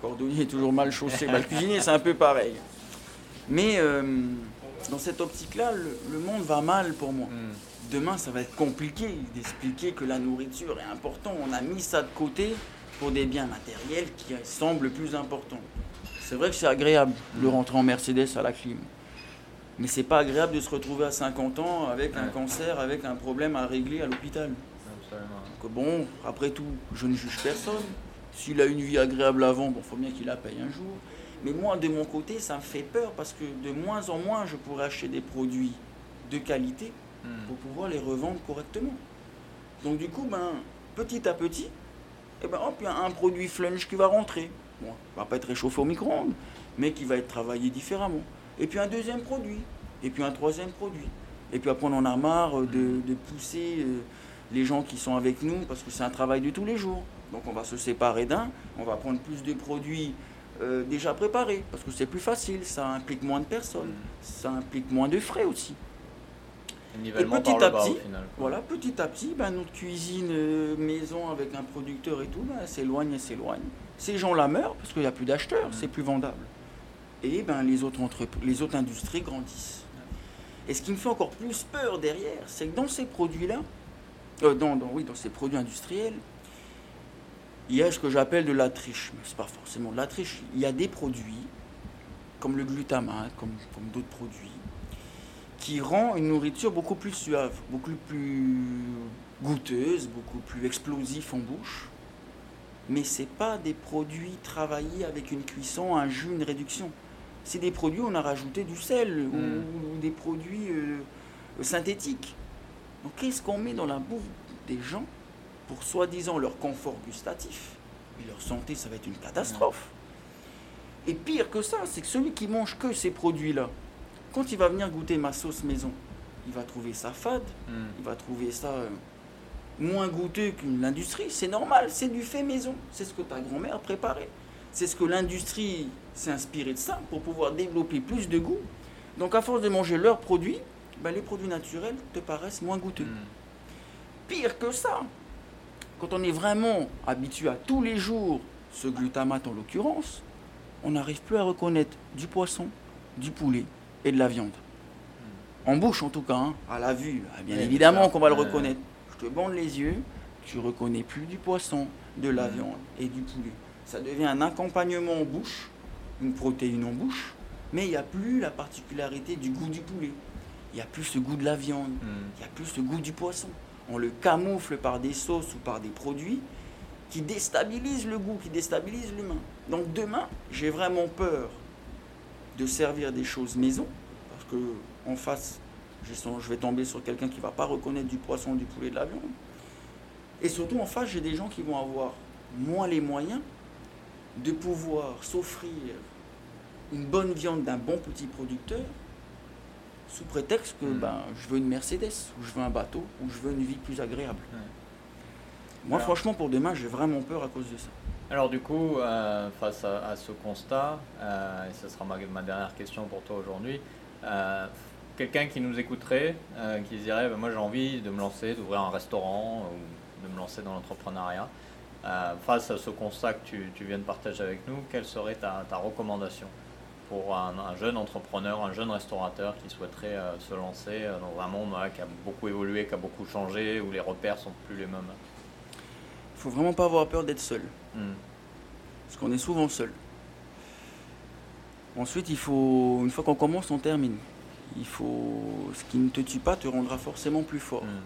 [SPEAKER 2] cordonnier est toujours mal chaussé. Le cuisinier, c'est un peu pareil. Mais euh, dans cette optique-là, le, le monde va mal pour moi.
[SPEAKER 1] Hmm.
[SPEAKER 2] Demain, ça va être compliqué d'expliquer que la nourriture est importante. On a mis ça de côté pour des biens matériels qui semblent plus importants. C'est vrai que c'est agréable de rentrer en Mercedes à la clim. Mais c'est pas agréable de se retrouver à 50 ans avec un cancer, avec un problème à régler à l'hôpital.
[SPEAKER 1] Absolument.
[SPEAKER 2] Que bon, après tout, je ne juge personne. S'il a une vie agréable avant, bon, faut bien qu'il la paye un jour. Mais moi, de mon côté, ça me fait peur parce que de moins en moins, je pourrais acheter des produits de qualité
[SPEAKER 1] Hmm.
[SPEAKER 2] pour pouvoir les revendre correctement. Donc du coup, ben, petit à petit, eh ben, hop, il y a un produit flunch qui va rentrer. Bon, il va pas être réchauffé au micro-ondes, mais qui va être travaillé différemment. Et puis un deuxième produit, et puis un troisième produit. Et puis après, on en a marre euh, de, de pousser euh, les gens qui sont avec nous, parce que c'est un travail de tous les jours. Donc on va se séparer d'un, on va prendre plus de produits euh, déjà préparés, parce que c'est plus facile, ça implique moins de personnes, ça implique moins de frais aussi.
[SPEAKER 1] Nivellement
[SPEAKER 2] petit à petit,
[SPEAKER 1] final.
[SPEAKER 2] Voilà, petit à petit, ben, notre cuisine euh, maison avec un producteur et tout, ben, elle s'éloigne et s'éloigne. Ces gens-là meurent parce qu'il n'y a plus d'acheteurs,
[SPEAKER 1] Mm.
[SPEAKER 2] c'est plus vendable. Et ben, les, autres les autres industries grandissent. Et ce qui me fait encore plus peur derrière, c'est que dans ces produits-là, euh, dans, dans- oui, dans ces produits industriels, il y a ce que j'appelle de la triche. Mais c'est pas forcément de la triche. Il y a des produits, comme le glutamate, comme, comme d'autres produits, qui rend une nourriture beaucoup plus suave, beaucoup plus goûteuse, beaucoup plus explosif en bouche. Mais c'est pas des produits travaillés avec une cuisson, un jus, une réduction. C'est des produits où on a rajouté du sel ou,
[SPEAKER 1] Mm.
[SPEAKER 2] ou des produits euh, synthétiques. Donc qu'est-ce qu'on met dans la bouffe des gens pour soi-disant leur confort gustatif Mais leur santé, ça va être une catastrophe. Et pire que ça, c'est que celui qui mange que ces produits-là, quand il va venir goûter ma sauce maison, il va trouver ça fade,
[SPEAKER 1] Hmm.
[SPEAKER 2] il va trouver ça euh, moins goûteux qu'une industrie. C'est normal, c'est du fait maison. C'est ce que ta grand-mère préparait. C'est ce que l'industrie s'est inspirée de ça pour pouvoir développer plus de goût. Donc à force de manger leurs produits, ben, les produits naturels te paraissent moins goûteux.
[SPEAKER 1] Hmm.
[SPEAKER 2] Pire que ça, quand on est vraiment habitué à tous les jours ce glutamate en l'occurrence, on n'arrive plus à reconnaître du poisson, du poulet et de la viande. En bouche en tout cas, hein, à la vue, ah, bien
[SPEAKER 1] Oui,
[SPEAKER 2] évidemment qu'on va le reconnaître. Je te bande les yeux, tu reconnais plus du poisson, de la
[SPEAKER 1] Mm.
[SPEAKER 2] viande et du poulet. Ça devient un accompagnement en bouche, une protéine en bouche, mais il n'y a plus la particularité du goût du poulet. Il n'y a plus ce goût de la viande.
[SPEAKER 1] Hmm.
[SPEAKER 2] Il n'y a plus ce goût du poisson. On le camoufle par des sauces ou par des produits qui déstabilisent le goût, qui déstabilisent l'humain. Donc demain, j'ai vraiment peur de servir des choses maison, parce que en face, je vais tomber sur quelqu'un qui ne va pas reconnaître du poisson, du poulet, de la viande. Et surtout en face, j'ai des gens qui vont avoir moins les moyens de pouvoir s'offrir une bonne viande d'un bon petit producteur sous prétexte que
[SPEAKER 1] Mm.
[SPEAKER 2] ben, je veux une Mercedes, ou je veux un bateau, ou je veux une vie plus agréable.
[SPEAKER 1] Ouais.
[SPEAKER 2] Moi,
[SPEAKER 1] Alors-
[SPEAKER 2] franchement, pour demain, j'ai vraiment peur à cause de ça.
[SPEAKER 1] Alors du coup, euh, face à, à ce constat, euh, et ce sera ma, ma dernière question pour toi aujourd'hui, euh, quelqu'un qui nous écouterait, qui dirait, bah, moi j'ai envie de me lancer, d'ouvrir un restaurant ou de me lancer dans l'entrepreneuriat, face à ce constat que tu, tu viens de partager avec nous, quelle serait ta, ta recommandation? Pour un, un jeune entrepreneur, un jeune restaurateur qui souhaiterait euh, se lancer euh, dans un monde voilà, qui a beaucoup évolué, qui a beaucoup changé, où les repères sont plus les mêmes
[SPEAKER 2] Il faut vraiment pas avoir peur d'être seul,
[SPEAKER 1] Hmm.
[SPEAKER 2] parce qu'on est souvent seul. Ensuite, il faut, une fois qu'on commence, on termine. Il faut, ce qui ne te tue pas te rendra forcément plus fort.
[SPEAKER 1] Hmm.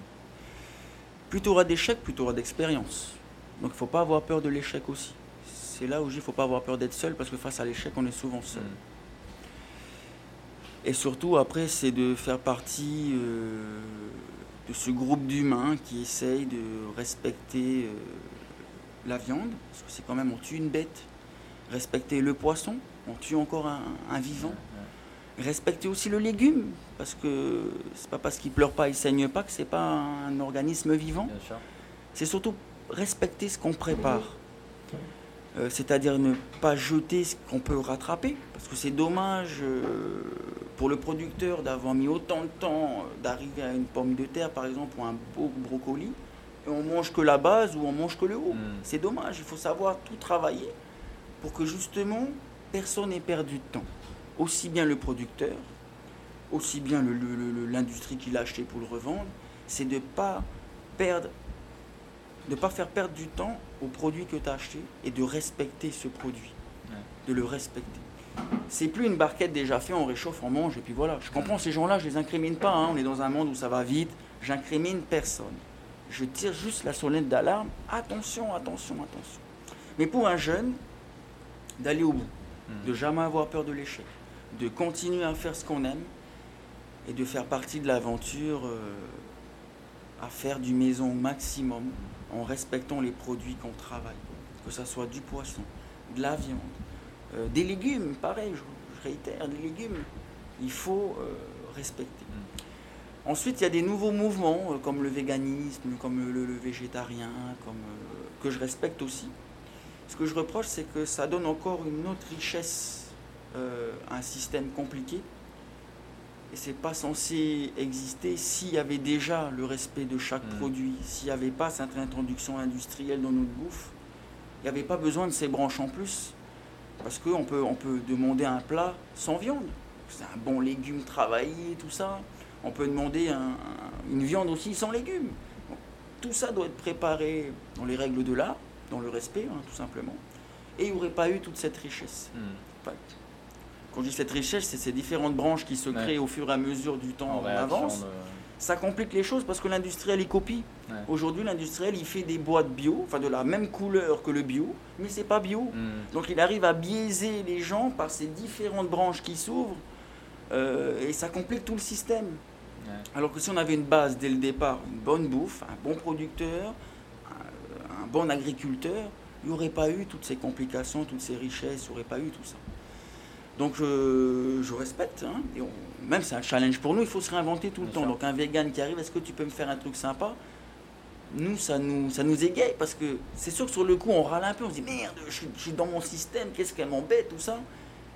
[SPEAKER 2] Plus tu auras d'échecs, plus tu auras d'expérience. Donc il faut pas avoir peur de l'échec aussi. C'est là où il faut pas avoir peur d'être seul, parce que face à l'échec, on est souvent seul.
[SPEAKER 1] Hmm.
[SPEAKER 2] Et surtout, après, c'est de faire partie euh, de ce groupe d'humains qui essayent de respecter euh, la viande, parce que c'est quand même, on tue une bête. Respecter le poisson, on tue encore un, un vivant. Respecter aussi le légume, parce que c'est pas parce qu'il pleure pas, il saigne pas que c'est pas un organisme vivant. C'est surtout respecter ce qu'on prépare. Euh, c'est-à-dire ne pas jeter ce qu'on peut rattraper, parce que c'est dommage euh, pour le producteur d'avoir mis autant de temps euh, d'arriver à une pomme de terre, par exemple, ou un beau brocoli, et on mange que la base ou on mange que le haut.
[SPEAKER 1] Mm.
[SPEAKER 2] C'est dommage, il faut savoir tout travailler pour que justement personne n'ait perdu de temps. Aussi bien le producteur, aussi bien l'industrie qui l'a acheté pour le revendre, c'est de ne pas perdre, de pas faire perdre du temps au produit que tu as acheté et de respecter ce produit,
[SPEAKER 1] Ouais.
[SPEAKER 2] de le respecter. C'est plus une barquette déjà faite, on réchauffe, on mange et puis voilà. Je comprends ces gens-là, je les incrimine pas. hein. On est dans un monde où ça va vite. J'incrimine personne. Je tire juste la sonnette d'alarme. Attention, attention, attention. Mais pour un jeune, d'aller au bout,
[SPEAKER 1] Mm.
[SPEAKER 2] de jamais avoir peur de l'échec, de continuer à faire ce qu'on aime et de faire partie de l'aventure euh, à faire du maison au maximum en respectant les produits qu'on travaille. Que ce soit du poisson, de la viande, euh, des légumes, pareil, je, je réitère, des légumes, il faut euh, respecter. Ensuite, il y a des nouveaux mouvements euh, comme le véganisme, comme le, le végétarien, comme, que je respecte aussi. Ce que je reproche, c'est que ça donne encore une autre richesse à un système compliqué. Et c'est pas censé exister s'il y avait déjà le respect de chaque
[SPEAKER 1] Mm.
[SPEAKER 2] produit, s'il n'y avait pas cette introduction industrielle dans notre bouffe. Il n'y avait pas besoin de ces branches en plus. Parce qu'on peut, on peut demander un plat sans viande. C'est un bon légume travaillé, tout ça. On peut demander un- un- une viande aussi sans légumes. Donc, tout ça doit être préparé dans les règles de l'art, dans le respect, hein, tout simplement. Et il n'y aurait pas eu toute cette richesse.
[SPEAKER 1] Mm.
[SPEAKER 2] Enfin, quand je dis cette richesse, c'est ces différentes branches qui se
[SPEAKER 1] Ouais.
[SPEAKER 2] créent au fur et à mesure du temps
[SPEAKER 1] En
[SPEAKER 2] avance.
[SPEAKER 1] de-
[SPEAKER 2] Ça complique les choses parce que l'industriel, il copie.
[SPEAKER 1] Ouais.
[SPEAKER 2] Aujourd'hui, l'industriel, il fait des boîtes bio, enfin de la même couleur que le bio, mais c'est pas bio.
[SPEAKER 1] Mm.
[SPEAKER 2] Donc il arrive à biaiser les gens par ces différentes branches qui s'ouvrent euh, et ça complique tout le système.
[SPEAKER 1] Ouais.
[SPEAKER 2] Alors que si on avait une base dès le départ, une bonne bouffe, un bon producteur, un, un bon agriculteur, il n'y aurait pas eu toutes ces complications, toutes ces richesses, il n'y aurait pas eu tout ça. Donc je, je respecte, hein, et on- même c'est un challenge pour nous, il faut se réinventer tout le
[SPEAKER 1] Bien
[SPEAKER 2] temps.
[SPEAKER 1] sûr.
[SPEAKER 2] Donc un vegan qui arrive, est-ce que tu peux me faire un truc sympa? Nous, ça nous, ça nous égaye parce que c'est sûr que sur le coup, on râle un peu, on se dit merde, je suis, je suis dans mon système, qu'est-ce qu'elle m'embête, tout ça?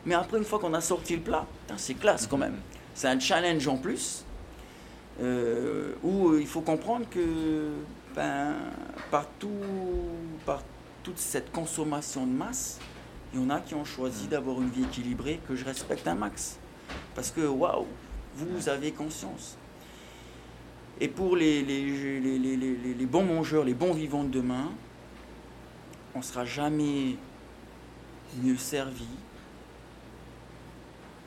[SPEAKER 2] Mais après, une fois qu'on a sorti le plat, c'est classe quand même. C'est un challenge en plus euh, où euh, il faut comprendre que ben, par, tout- par toute cette consommation de masse, il y en a qui ont choisi d'avoir une vie équilibrée que je respecte un max. Parce que waouh, vous avez conscience. Et pour les, les, les- les- les- les- les bons mangeurs, les bons vivants de demain, on ne sera jamais mieux servi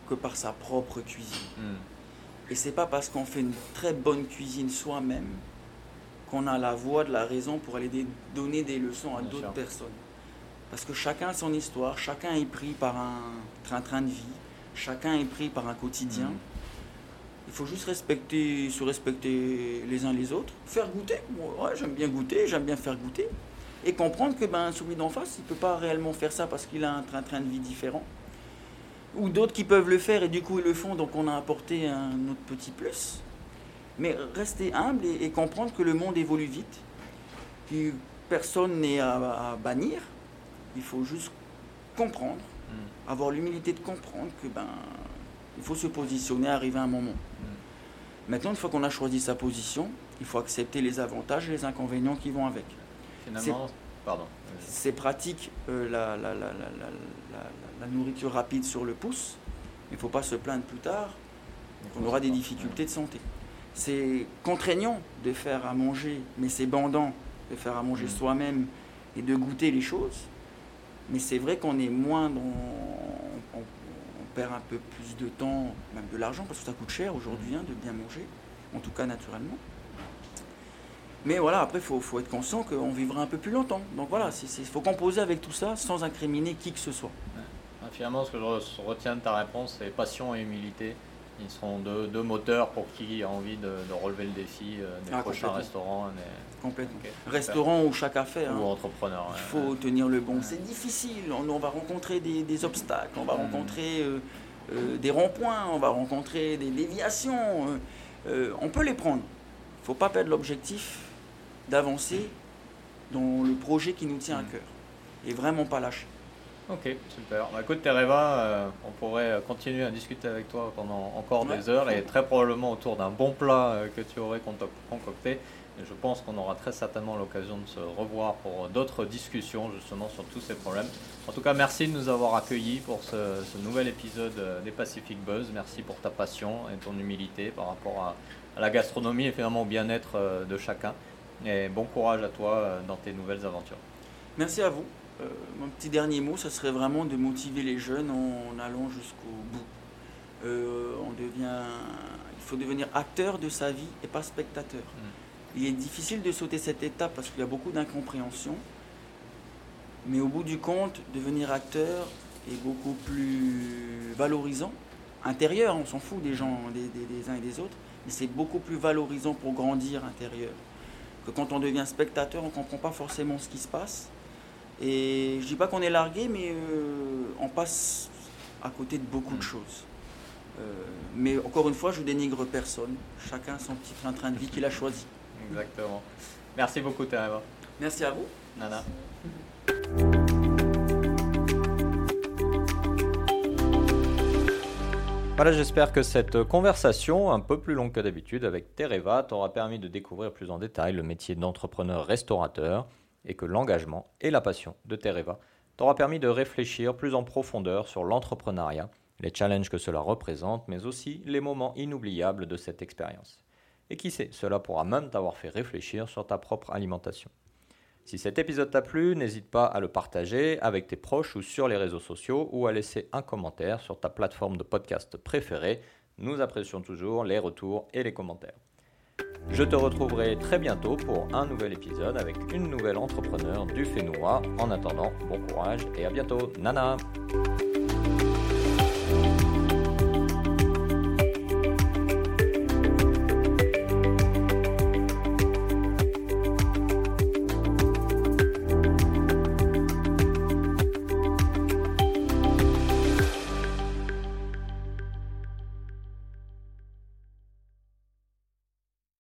[SPEAKER 2] que par sa propre cuisine.
[SPEAKER 1] Mm.
[SPEAKER 2] Et c'est pas parce qu'on fait une très bonne cuisine soi-même qu'on a la voix de la raison pour aller donner des leçons à d'autres personnes. Parce que chacun a son histoire, chacun est pris par un train-train de vie, chacun est pris par un quotidien.
[SPEAKER 1] Mhm.
[SPEAKER 2] Il faut juste respecter, se respecter les uns les autres, faire goûter. Moi, ouais, j'aime bien goûter, j'aime bien faire goûter. Et comprendre que ben, celui d'en face, il ne peut pas réellement faire ça parce qu'il a un train-train de vie différent. Ou d'autres qui peuvent le faire et du coup ils le font, donc on a apporté un autre petit plus. Mais rester humble et, et comprendre que le monde évolue vite, que personne n'est à, à bannir. Il faut juste comprendre,
[SPEAKER 1] Mm.
[SPEAKER 2] avoir l'humilité de comprendre que ben il faut se positionner, arriver à un moment. Maintenant, une fois qu'on a choisi sa position, il faut accepter les avantages et les inconvénients qui vont avec.
[SPEAKER 1] Finalement, pardon.
[SPEAKER 2] C'est pratique euh, la, nourriture rapide sur le pouce, mais il ne faut pas se plaindre plus tard qu'on aura des difficultés de santé. C'est contraignant de faire à manger, mais c'est bandant de faire à manger
[SPEAKER 1] Mm.
[SPEAKER 2] soi-même et de goûter les choses. Mais c'est vrai qu'on est moins. On, perd un peu plus de temps, même de l'argent, parce que ça coûte cher aujourd'hui hein, de bien manger, en tout cas naturellement. Mais voilà, après, il faut, être conscient qu'on vivra un peu plus longtemps. Donc voilà, il faut composer avec tout ça sans incriminer qui que ce soit.
[SPEAKER 1] Finalement, ce que je re- retiens de ta réponse, c'est passion et humilité. Ils seront deux, deux moteurs pour qui a envie de, de relever le défi euh, des
[SPEAKER 2] Ah,
[SPEAKER 1] prochains restaurants des-
[SPEAKER 2] Complètement. Restaurant ou chaque affaire.
[SPEAKER 1] ou
[SPEAKER 2] hein.
[SPEAKER 1] entrepreneurs.
[SPEAKER 2] Il
[SPEAKER 1] ouais.
[SPEAKER 2] faut tenir le bon.
[SPEAKER 1] Ouais.
[SPEAKER 2] C'est difficile. On, on va rencontrer des, des obstacles, on va
[SPEAKER 1] Mhm.
[SPEAKER 2] rencontrer euh, euh, des ronds-points, on va rencontrer des déviations. on peut les prendre. Il ne faut pas perdre l'objectif d'avancer dans le projet qui nous tient à cœur. Et vraiment pas lâcher.
[SPEAKER 1] Ok, super. Bah, écoute, Tereva, euh, on pourrait continuer à discuter avec toi pendant encore des heures et très probablement autour d'un bon plat euh, que tu aurais concocté. Et je pense qu'on aura très certainement l'occasion de se revoir pour d'autres discussions justement sur tous ces problèmes. En tout cas, merci de nous avoir accueillis pour ce, nouvel épisode euh, des Pacific Buzz. Merci pour ta passion et ton humilité par rapport à, à la gastronomie et finalement au bien-être de chacun. Et bon courage à toi dans tes nouvelles aventures.
[SPEAKER 2] Merci à vous. Euh, mon petit dernier mot, ce serait vraiment de motiver les jeunes en, allant jusqu'au bout. Euh, on devient, il faut devenir acteur de sa vie et pas spectateur. Mm. Il est difficile de sauter cette étape parce qu'il y a beaucoup d'incompréhension. Mais au bout du compte, devenir acteur est beaucoup plus valorisant. Intérieur, on s'en fout des gens, des, uns et des autres, mais c'est beaucoup plus valorisant pour grandir intérieur. Que quand on devient spectateur, on ne comprend pas forcément ce qui se passe. Et je dis pas qu'on est largué, mais euh, on passe à côté de beaucoup de mm. choses. Euh, mais encore une fois, je dénigre personne. Chacun son petit train-train de vie qu'il a choisi.
[SPEAKER 1] Exactement. Merci beaucoup, Tereva.
[SPEAKER 2] Merci à vous.
[SPEAKER 1] Nana. Voilà, j'espère que cette conversation, un peu plus longue que d'habitude avec Tereva, t'aura permis de découvrir plus en détail le métier d'entrepreneur restaurateur et que l'engagement et la passion de Tereva t'aura permis de réfléchir plus en profondeur sur l'entrepreneuriat, les challenges que cela représente, mais aussi les moments inoubliables de cette expérience. Et qui sait, cela pourra même t'avoir fait réfléchir sur ta propre alimentation. Si cet épisode t'a plu, n'hésite pas à le partager avec tes proches ou sur les réseaux sociaux ou à laisser un commentaire sur ta plateforme de podcast préférée. Nous apprécions toujours les retours et les commentaires. Je te retrouverai très bientôt pour un nouvel épisode avec une nouvelle entrepreneur du Fénois. En attendant, bon courage et à bientôt. Nana